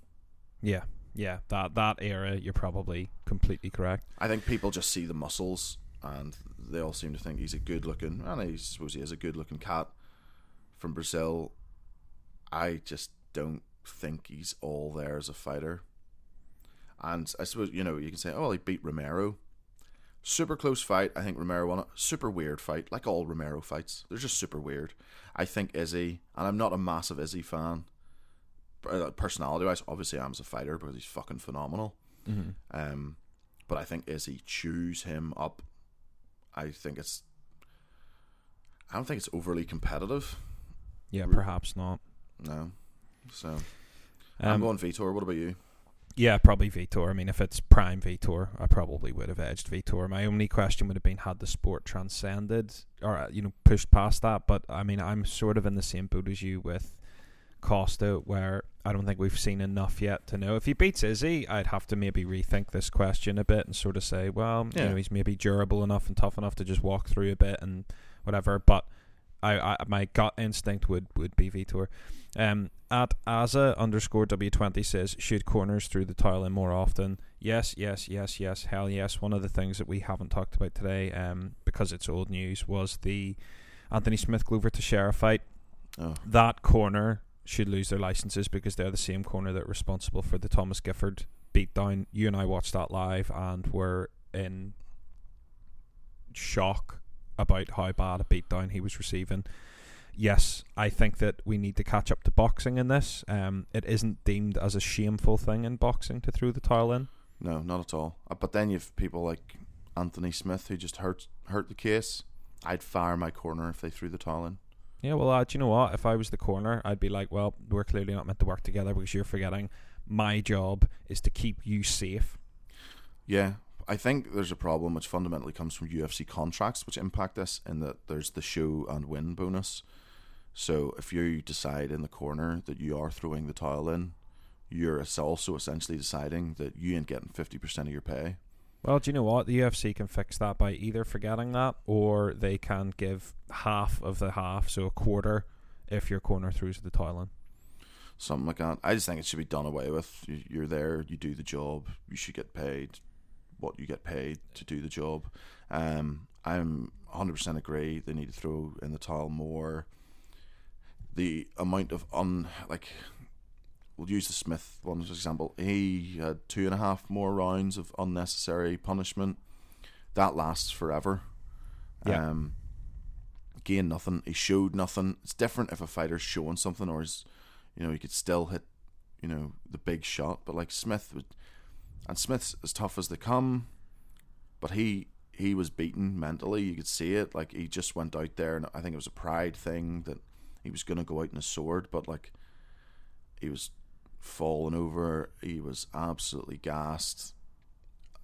Yeah. Yeah. That that era, you're probably completely correct. I think people just see the muscles and they all seem to think he's a good looking, and I suppose he is a good looking cat from Brazil. I just don't think he's all there as a fighter. And I suppose, you know, you can say, oh, well, he beat Romero. Super close fight. I think Romero won it. Super weird fight, like all Romero fights. They're just super weird. I think Izzy, and I'm not a massive Izzy fan, personality wise. Obviously, I'm as a fighter because he's fucking phenomenal. Mm-hmm. Um, but I think Izzy chews him up. I think it's. I don't think it's overly competitive. Yeah, perhaps not. No. So Um, I'm going Vitor. What about you? Yeah, probably Vitor. I mean, if it's prime Vitor, I probably would have edged Vitor. My only question would have been had the sport transcended or you know pushed past that. But I mean, I'm sort of in the same boat as you with Costa, where I don't think we've seen enough yet to know if he beats Izzy. I'd have to maybe rethink this question a bit and sort of say, well, Yeah. you know, he's maybe durable enough and tough enough to just walk through a bit and whatever. But I, I my gut instinct would would be Vitor. Um, at Aza underscore W20 says, should corners through the tile in more often? Yes, yes, yes, yes, hell yes. One of the things that we haven't talked about today, um, because it's old news, was the Anthony Smith Glover Teixeira fight. Oh, That corner should lose their licenses because they're the same corner that are responsible for the Thomas Gifford beatdown. You and I watched that live and were in shock about how bad a beatdown he was receiving. Yes, I think that we need to catch up to boxing in this. Um, it isn't deemed as a shameful thing in boxing to throw the towel in. no, not at all. Uh, But then you've people like Anthony Smith who just hurt hurt the case. I'd fire my corner if they threw the towel in. Yeah, well, uh, do you know what? If I was the corner, I'd be like, well, we're clearly not meant to work together because you're forgetting my job is to keep you safe. Yeah, I think there's a problem which fundamentally comes from UFC contracts, which impact this in that there's the show and win bonus. So if you decide in the corner that you are throwing the towel in, you're also essentially deciding that you ain't getting fifty percent of your pay. Well, do you know what? The UFC can fix that by either forgetting that or they can give half of the half, so a quarter, if your corner throws the tile in. something like that. I just think it should be done away with. You- You're there, you do the job, you should get paid what you get paid to do the job. Um, I'm 100% agree. They need to throw in the tile more. The amount of un like, we'll use the Smith one as an example. He had two and a half more rounds of unnecessary punishment. That lasts forever. Yeah. Um, gained nothing. He showed nothing. It's different if a fighter's showing something or is you know, he could still hit, you know, the big shot. But like Smith would, and Smith's as tough as they come, but he he was beaten mentally. You could see it. Like he just went out there, and I think it was a pride thing that he was going to go out in a sword, but like he was falling over. He was absolutely gassed.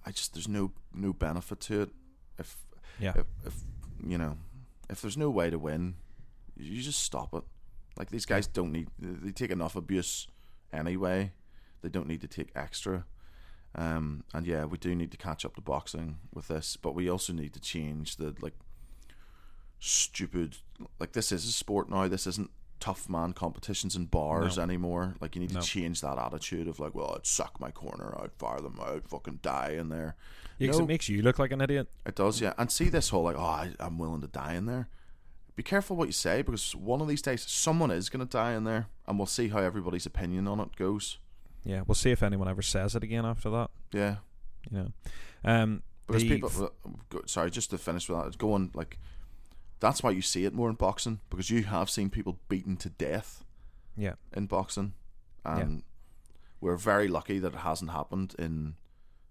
I just there's no no benefit to it. If Yeah. if, if you know if there's no way to win, you just stop it. Like these guys don't need they take enough abuse anyway. They don't need to take extra. Um, and yeah, we do need to catch up to boxing with this, but we also need to change the like stupid like this is a sport now. This isn't tough man competitions in bars No. anymore. Like you need No. to change that attitude of like, well, I'd suck my corner, I'd fire them, I'd fucking die in there. Yeah, No. it makes you look like an idiot. It does, yeah. And see this whole like, oh, I, I'm willing to die in there. Be careful what you say because one of these days someone is going to die in there, and we'll see how everybody's opinion on it goes. Yeah, we'll see if anyone ever says it again after that. Yeah, You know, um, because people. f- sorry, just to finish with that, it's going like. That's why you see it more in boxing because you have seen people beaten to death yeah, in boxing, and we're very lucky that it hasn't happened in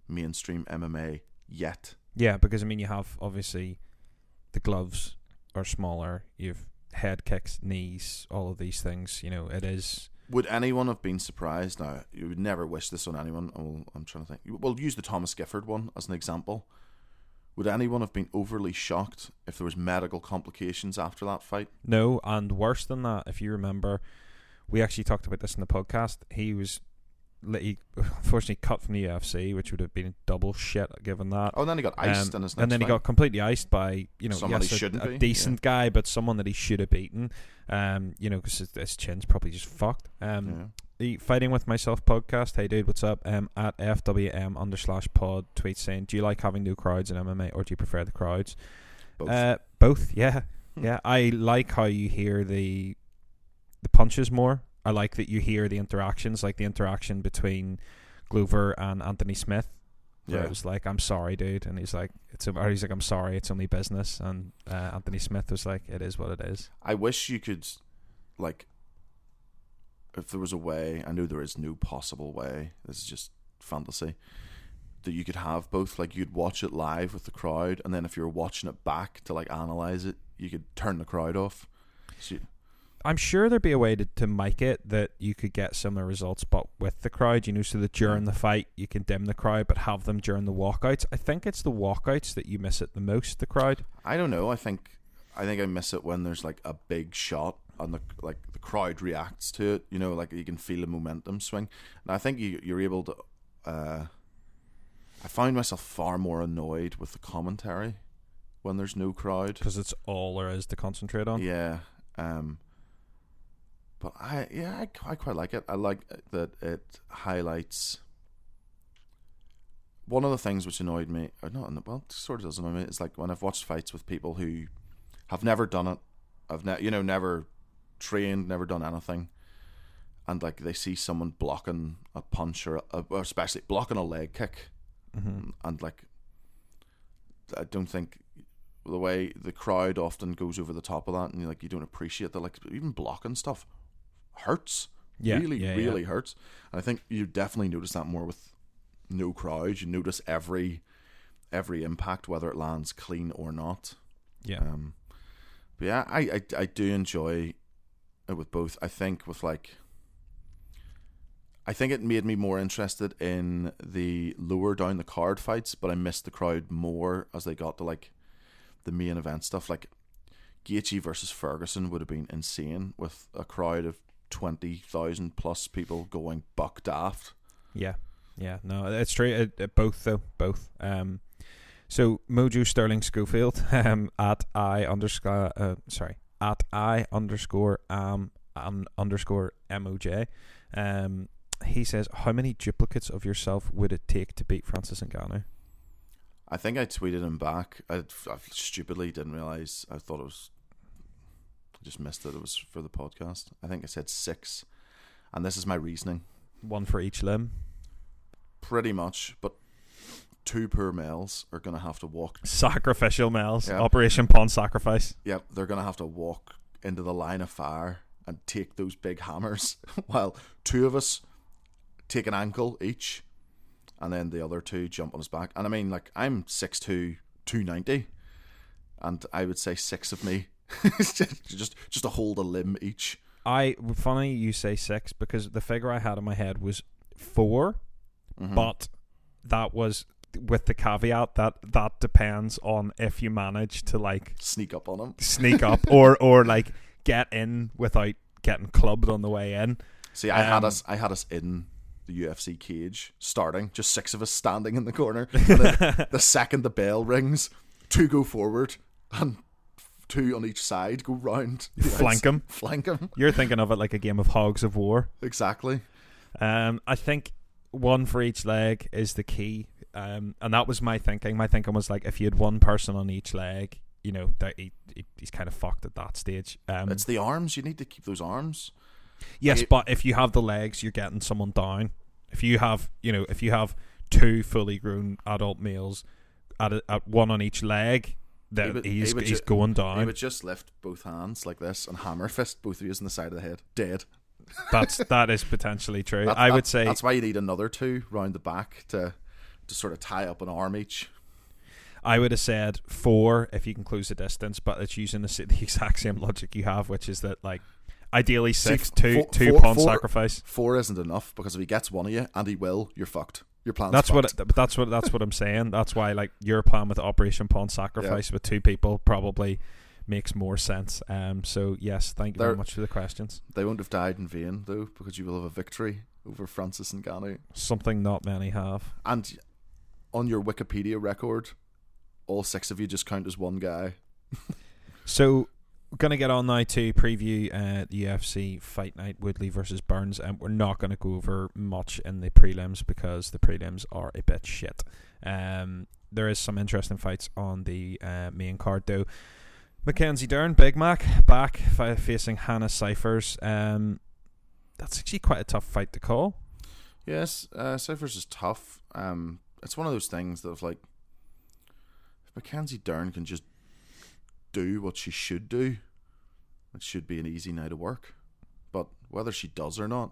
mainstream MMA yet. yeah, because I mean, you have obviously the gloves are smaller. You've head kicks, knees, all of these things. You know, it is. Would anyone have been surprised? Now, you would never wish this on anyone. Oh, I'm trying to think. We'll use the Thomas Gifford one as an example. Would anyone have been overly shocked if there was medical complications after that fight? No, and worse than that, if you remember, we actually talked about this in the podcast. He was, he unfortunately cut from the UFC, which would have been double shit given that. Oh, and then he got iced Um, in his next and then he got completely iced by you know Somebody yes, a- a, decent guy, but someone that he should have beaten. Um, you know, because his, his chin's probably just fucked. Um, Yeah. The Fighting with Myself podcast. Hey, dude, what's up? Um, at FWM under slash pod tweets saying, "Do you like having new crowds in MMA, or do you prefer the crowds?" Both. Uh, both. Yeah, Hmm. yeah. I like how you hear the the punches more. I like that you hear the interactions, like the interaction between Glover and Anthony Smith. Yeah. it was like, "I'm sorry, dude," and he's like, "It's," or he's like, "I'm sorry, it's only business." And uh, Anthony Smith was like, "It is what it is." I wish you could, like, if there was a way, I know there is no possible way, this is just fantasy, that you could have both. Like, you'd watch it live with the crowd, and then if you were watching it back to, like, analyze it, you could turn the crowd off. So you- I'm sure there'd be a way to, to mic it that you could get similar results, but with the crowd, you know, so that during the fight you can dim the crowd, but have them during the walkouts. I think it's the walkouts that you miss it the most. The crowd. I don't know. I think I think I miss it when there's like a big shot and the like the crowd reacts to it. You know, like you can feel the momentum swing. And I think you you're able to. Uh, I find myself far more annoyed with the commentary when there's no crowd. because it's all there is to concentrate on. Yeah. Um. But I yeah I, I quite like it. I like that it highlights. One of the things which annoyed me, or not, well, it sort of does annoy me, is like when I've watched fights with people who have never done it, I've ne- you know never trained, never done anything, and like they see someone blocking a punch or, a, or especially blocking a leg kick, hmm and like I don't think the way the crowd often goes over the top of that, and like you don't appreciate that. Like even blocking stuff hurts. Yeah, really, yeah, really hurts. And I think you definitely notice that more with no crowd. You notice every every impact, whether it lands clean or not. Yeah, Um, but yeah, I, I I do enjoy with both. I think with like, I think it made me more interested in the lower down the card fights, but I missed the crowd more as they got to like the main event stuff. Like Gaethje versus Ferguson would have been insane with a crowd of twenty thousand plus people going buck daft. Yeah, yeah, no, it's true. It, it, both though, both. Um, so Mojo Sterling Schofield um, at I underscore uh, sorry at I underscore um, um underscore moj. Um, he says, "How many duplicates of yourself would it take to beat Francis Ngannou?" I think I tweeted him back. I, I stupidly didn't realize. I thought it was. I just missed it. It was for the podcast. I think I said six, and this is my reasoning. One for each limb. Pretty much, but two poor males are going to have to walk. Sacrificial males. Yeah. Operation Pawn Sacrifice. Yep, they're going to have to walk into the line of fire and take those big hammers, while two of us take an ankle each, and then the other two jump on his back. And I mean, like I'm 6'2", 290, and I would say six of me, just just to hold a limb each. I funny you say six because the figure I had in my head was 4 Mhm. but that was with the caveat that that depends on if you manage to like sneak up on him. sneak up or or like get in without getting clubbed on the way in. See, I had Um, us, I had us in the UFC cage, starting just six of us standing in the corner. And the second the bell rings, two go forward and two on each side go round. Flank them. Flank them. You're thinking of it like a game of hogs of war. Exactly. Um, I think one for each leg is the key. Um, and that was my thinking. My thinking was like if you had one person on each leg, you know, that he, he he's kind of fucked at that stage. Um, It's the arms. You need to keep those arms. yes, but if you have the legs, you're getting someone down. If you have, you know, if you have two fully grown adult males at, a, at one on each leg, then He would- he's he he's ju- going down. down. would just lift both hands like this and hammer fist both of you in the side of the head. Dead. That's that is potentially true. That- I that- would say that's why you need another two round the back to to sort of tie up an arm each. I would have said four if you can close the distance, but it's using the, the exact same logic you have, which is that like ideally See, six, f- two, four- two four- pawn four- sacrifice. Four isn't enough because if he gets one of you, and he will, you're fucked. Your plan's That's fucked. what. But that's what. That's what I'm saying. That's why like your plan with Operation Pawn Sacrifice with two people probably makes more sense. Um. So yes, thank you very much for the questions. They won't have died in vain though, because you will have a victory over Francis Ngannou. Something not many have. And on your Wikipedia record, all six of you just count as one guy. So, we're going to get on now to preview uh, the UFC fight night Woodley versus Burns, and we're not going to go over much in the prelims because the prelims are a bit shit. Um, there is some interesting fights on the uh, main card though. Mackenzie Dern, Big Mac, back facing Hannah Cyphers. Um, that's actually quite a tough fight to call. Yes, uh, Cyphers is tough. Um, it's one of those things that if like if Mackenzie Dern can just do what she should do, it should be an easy night of work. But whether she does or not,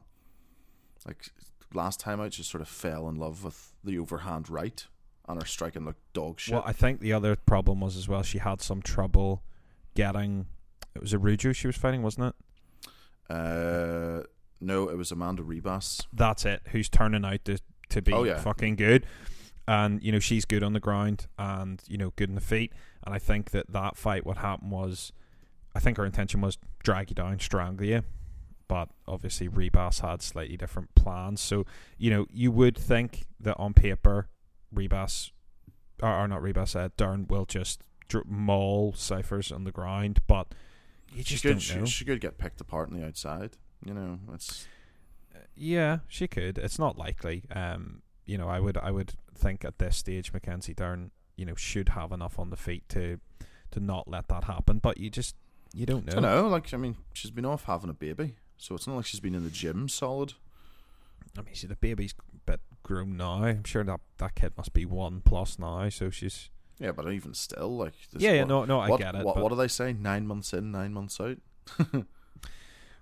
like last time out, she sort of fell in love with the overhand right, and her striking looked dog shit. Well, I think the other problem was as well she had some trouble getting. It was a Ruju she was fighting, wasn't it? Uh, no, it was Amanda Ribas. that's it. Who's turning out to to be Oh, yeah. fucking good, and you know she's good on the ground and you know good in the feet. And I think that that fight, what happened was, I think her intention was drag you down, strangle you, but obviously Ribas had slightly different plans. So you know you would think that on paper, Ribas or, or not Ribas, uh, Dern will just dr- maul Cyphers on the ground, but you She just could, don't she, she could get picked apart on the outside. You know, it's Yeah, she could. It's not likely. Um, you know, I would I would think at this stage Mackenzie Dern, you know, should have enough on the feet to to not let that happen. But you just you don't know. I know. Like, I mean, she's been off having a baby, so it's not like she's been in the gym solid. I mean, see, the baby's a bit grown now. I'm sure that that kid must be one plus now. So she's Yeah, but even still, like, yeah, yeah, no, no, I what, get it. What, what do they say? Nine months in, nine months out.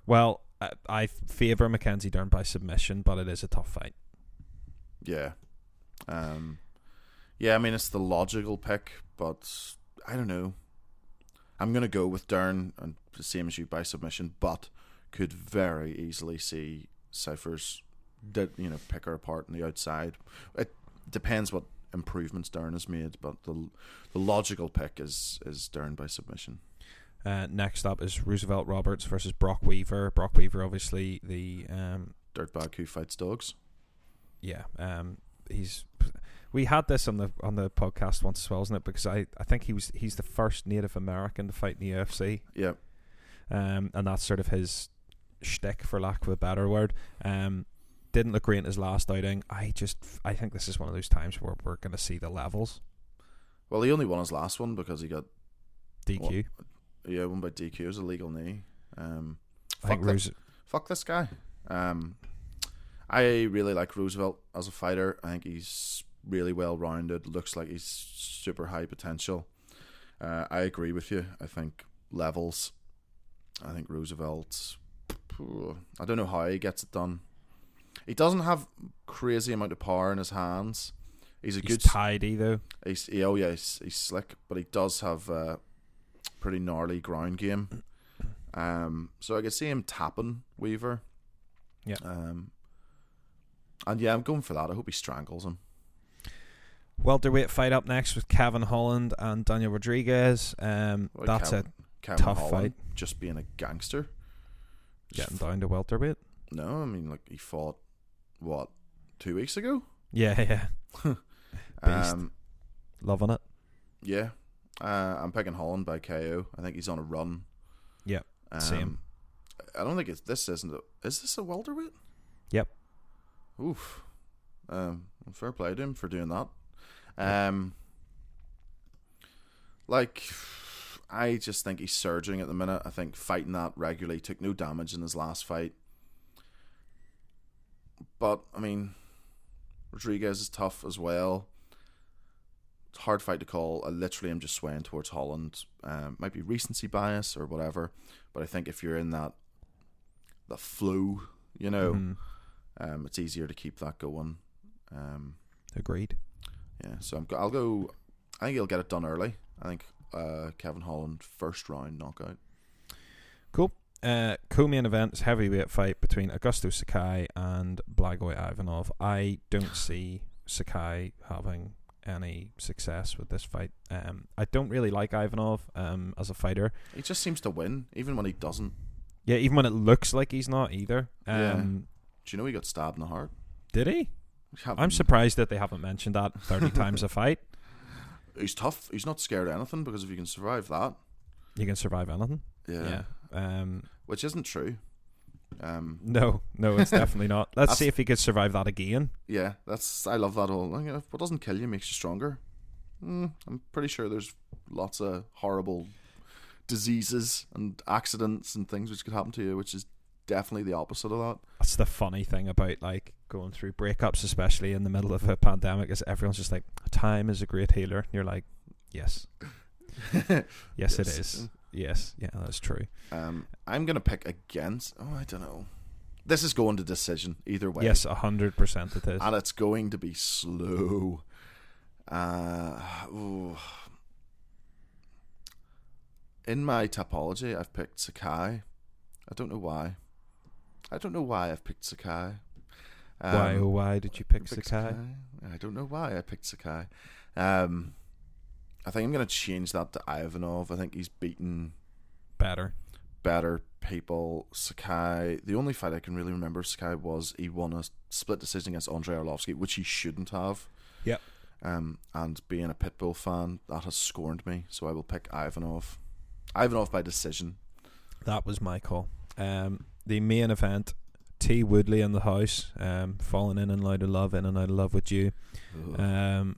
well, I, I favor Mackenzie Dern by submission, but it is a tough fight. Yeah. Um. Yeah, I mean it's the logical pick, but I don't know. I'm gonna go with Dern and the same as you by submission, but could very easily see Cyphers, did you know, pick her apart on the outside. It depends what improvements Dern has made, but the the logical pick is is Dern by submission. Uh, next up is Roosevelt Roberts versus Brock Weaver. Brock Weaver, obviously the um, Dirtbag who fights dogs. Yeah, um, he's. We had this on the on the podcast once as well, isn't it? Because I, I think he was he's the first Native American to fight in the UFC, Yeah. um, and that's sort of his shtick, for lack of a better word. Um, didn't look great in his last outing. I just I think this is one of those times where we're going to see the levels. Well, he only won his last one because he got DQ. yeah won by DQ. It was a legal knee. Um, I think fuck, thi- fuck this guy. Um, I really like Roosevelt as a fighter. I think he's really well rounded. Looks like he's super high potential. Uh, I agree with you. I think levels. I think Roosevelt. I don't know how he gets it done. He doesn't have crazy amount of power in his hands. He's a he's good. tidy though. He's, he- oh yeah, he's, he's slick, but he does have a pretty gnarly ground game. Um, so I could see him tapping Weaver. Yeah. Um, and yeah, I'm going for that. I hope he strangles him. Welterweight fight up next with Kevin Holland and Daniel Rodriguez. Um, Well, that's Kevin- a Kevin tough Holland just being a gangster. Just getting down to welterweight. No, I mean like he fought what two weeks ago. Yeah, yeah, Beast. Um, loving it. yeah, uh, I'm picking Holland by KO. I think he's on a run. Yep, um, same. I don't think it's this isn't. A, is this a welterweight? Yep. Oof. Um, fair play to him for doing that. Um, like, I just think he's surging at the minute. I think fighting that regularly took no damage in his last fight. But I mean, Rodriguez is tough as well. It's a hard fight to call. I literally am just swaying towards Holland. Um, might be recency bias or whatever, but I think if you're in that the flow, you know, Mhm. Um, it's easier to keep that going. Um, Agreed. yeah, so I'm, go- I'll go. I think he'll get it done early. I think uh, Kevin Holland first round knockout. Cool. Uh, co-main event is heavyweight fight between Augusto Sakai and Blagoy Ivanov. I don't see Sakai having any success with this fight. Um, I don't really like Ivanov um, as a fighter. He just seems to win, even when he doesn't. Yeah, even when it looks like he's not either. Yeah. Um, Do you know he got stabbed in the heart? Did he? I'm surprised that they haven't mentioned that 30 times a fight. He's tough. He's not scared of anything because if you can survive that, You can survive anything. yeah, Um, which isn't true. Um, no, no, it's definitely not. Let's see if he could survive that again. yeah, that's I love that whole. You know, what doesn't kill you makes you stronger. Mm, I'm pretty sure there's lots of horrible diseases and accidents and things which could happen to you, which is definitely the opposite of that. That's the funny thing about like going through breakups, especially in the middle of a pandemic, is everyone's just like, "Time is a great healer." And you're like, "Yes, yes, it Yes. is. Yes, yeah, that's true." Um, I'm gonna pick against. Oh, I don't know. This is going to decision either way. Yes, a hundred percent it is. and it's going to be slow. Uh, ooh. In my topology, I've picked Sakai. I don't know why. I don't know why I've picked Sakai. Um, why oh why did you pick I picked Sakai? I don't know why I picked Sakai. Um, I think I'm going to change that to Ivanov. I think he's beaten Better. better people. Sakai, the only fight I can really remember Sakai was he won a split decision against Andrei Arlovsky, which he shouldn't have. Yep. Um, and being a Pitbull fan, that has scorned me. So I will pick Ivanov. Ivanov by decision. That was my call. Um, the main event, T Woodley in the house, um, falling in and out of love, in and out of love with you. Um,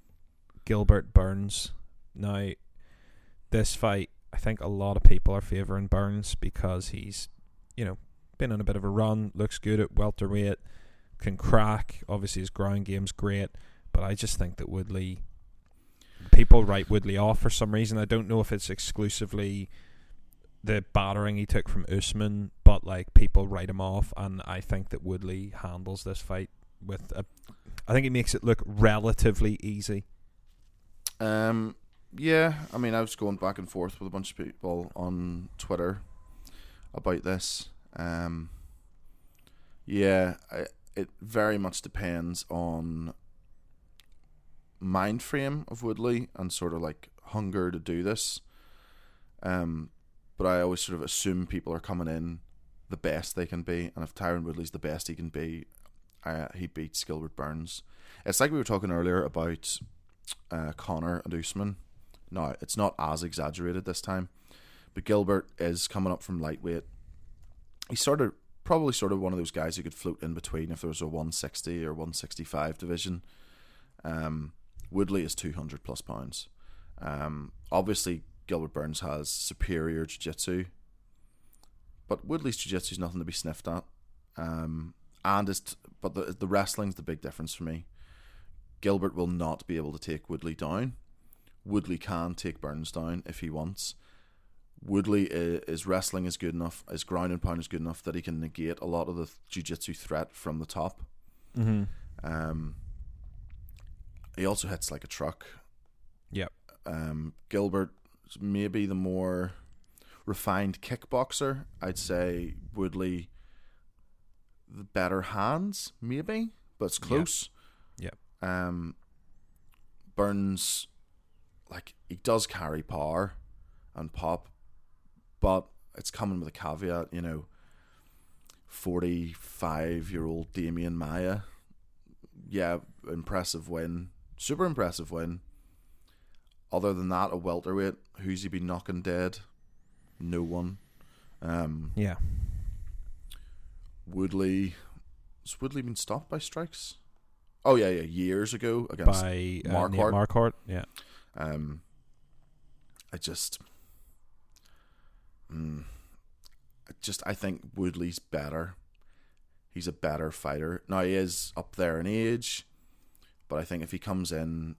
Gilbert Burns. Now, this fight, I think a lot of people are favouring Burns because he's, you know, been on a bit of a run, looks good at welterweight, can crack. Obviously, his ground game's great, but I just think that Woodley. People write Woodley off for some reason. I don't know if it's exclusively the battering he took from Usman, but like people write him off, and I think that Woodley handles this fight with a. I think he makes it look relatively easy. Um, yeah, I mean, I was going back and forth with a bunch of people on Twitter about this. Um, yeah, I, it very much depends on mind frame of Woodley and sort of like hunger to do this. Um, but I always sort of assume people are coming in the best they can be, and if Tyron Woodley's the best he can be, uh, he beats Gilbert Burns. It's like we were talking earlier about uh, Conor and Usman. No, it's not as exaggerated this time, but Gilbert is coming up from lightweight. He's sort of probably sort of one of those guys who could float in between if there was a 160 or 165 division. Um, Woodley is 200 plus pounds. Um, obviously, Gilbert Burns has superior jiu jitsu, but Woodley's jiu jitsu is nothing to be sniffed at. Um, and is t- but the the wrestling's the big difference for me. Gilbert will not be able to take Woodley down. Woodley can take Burns down if he wants. Woodley is, wrestling is good enough, his ground and pound is good enough that he can negate a lot of the jiu-jitsu threat from the top. Mm-hmm. Um, he also hits like a truck. Yep. Um, Gilbert maybe the more refined kickboxer. I'd say Woodley the better hands, maybe, but it's close. Yep. yep. Um, Burns, like he does carry power and pop, but it's coming with a caveat. You know, forty-five-year-old Demian Maia. yeah, impressive win, super impressive win. Other than that, a welterweight, who's he been knocking dead? No one. Um, yeah. Woodley. Has Woodley been stopped by strikes? Oh yeah, yeah, years ago against by uh, Marquardt. Marquardt, yeah. Um, I just, mm, I just I think Woodley's better. He's a better fighter. Now he is up there in age, but I think if he comes in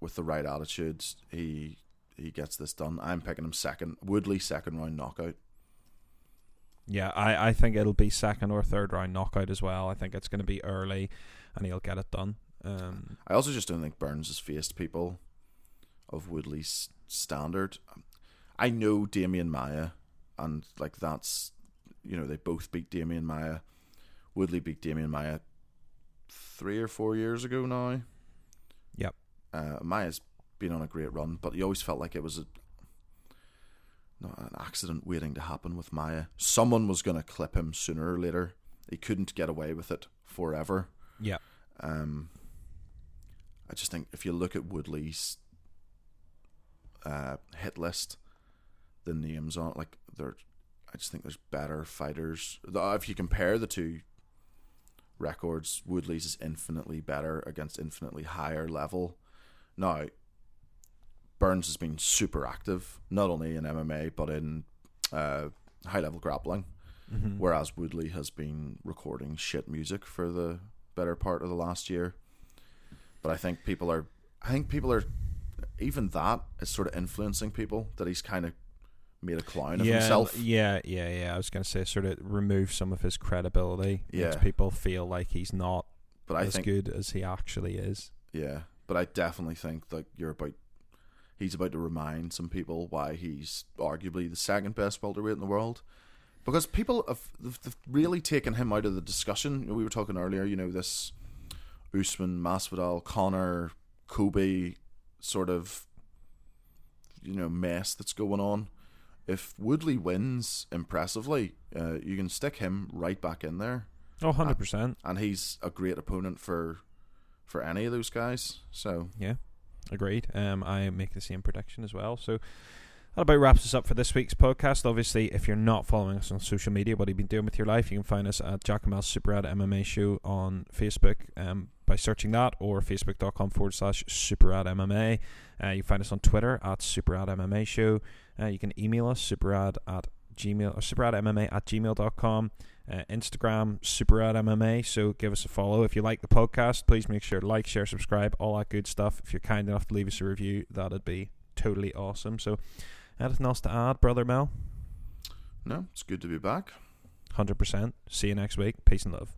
with the right attitudes, he he gets this done. I'm picking him second. Woodley second round knockout. Yeah, I, I think it'll be second or third round knockout as well. I think it's going to be early, and he'll get it done. Um, I also just don't think Burns has faced people of Woodley's standard. I know Demian Maia, and like that's you know they both beat Demian Maia. Woodley beat Demian Maia three or four years ago now. Uh, Maia's been on a great run, but you always felt like it was a not an accident waiting to happen with Maia. Someone was going to clip him sooner or later. He couldn't get away with it forever. Yeah. Um, I just think if you look at Woodley's uh, hit list, the names on it, like there, I just think there's better fighters. If you compare the two records, Woodley's is infinitely better against infinitely higher level. Now, Burns has been super active, not only in MMA but in uh, high level grappling. Mm-hmm. Whereas Woodley has been recording shit music for the better part of the last year. But I think people are, I think people are, even that is sort of influencing people that he's kind of made a clown of yeah, himself. Yeah, yeah, yeah. I was going to say, sort of remove some of his credibility. Yeah. Makes people feel like he's not but I as think, good as he actually is. Yeah, but I definitely think that you're about he's about to remind some people why he's arguably the second best welterweight in the world. Because people have they've really taken him out of the discussion. We were talking earlier, you know, this Usman, Masvidal, Conor, Colby sort of, you know, mess that's going on. If Woodley wins impressively, uh, you can stick him right back in there. Oh, 100%. And he's a great opponent for for any of those guys. So yeah, agreed. Um, I make the same prediction as well. So that about wraps us up for this week's podcast. Obviously, if you're not following us on social media, what have you been doing with your life? You can find us at Jackamel's Super Rad MMA Show on Facebook um, by searching that or facebook.com forward slash Super Rad MMA. Uh, you find us on Twitter at Super Rad MMA Show. Uh, you can email us superrad at gmail or superradmma at gmail.com. Uh, Instagram, Superrad MMA. So give us a follow. If you like the podcast, please make sure to like, share, subscribe, all that good stuff. If you're kind enough to leave us a review, that'd be totally awesome. So, anything else to add, Brother Mel? No, it's good to be back. 100%. See you next week. Peace and love.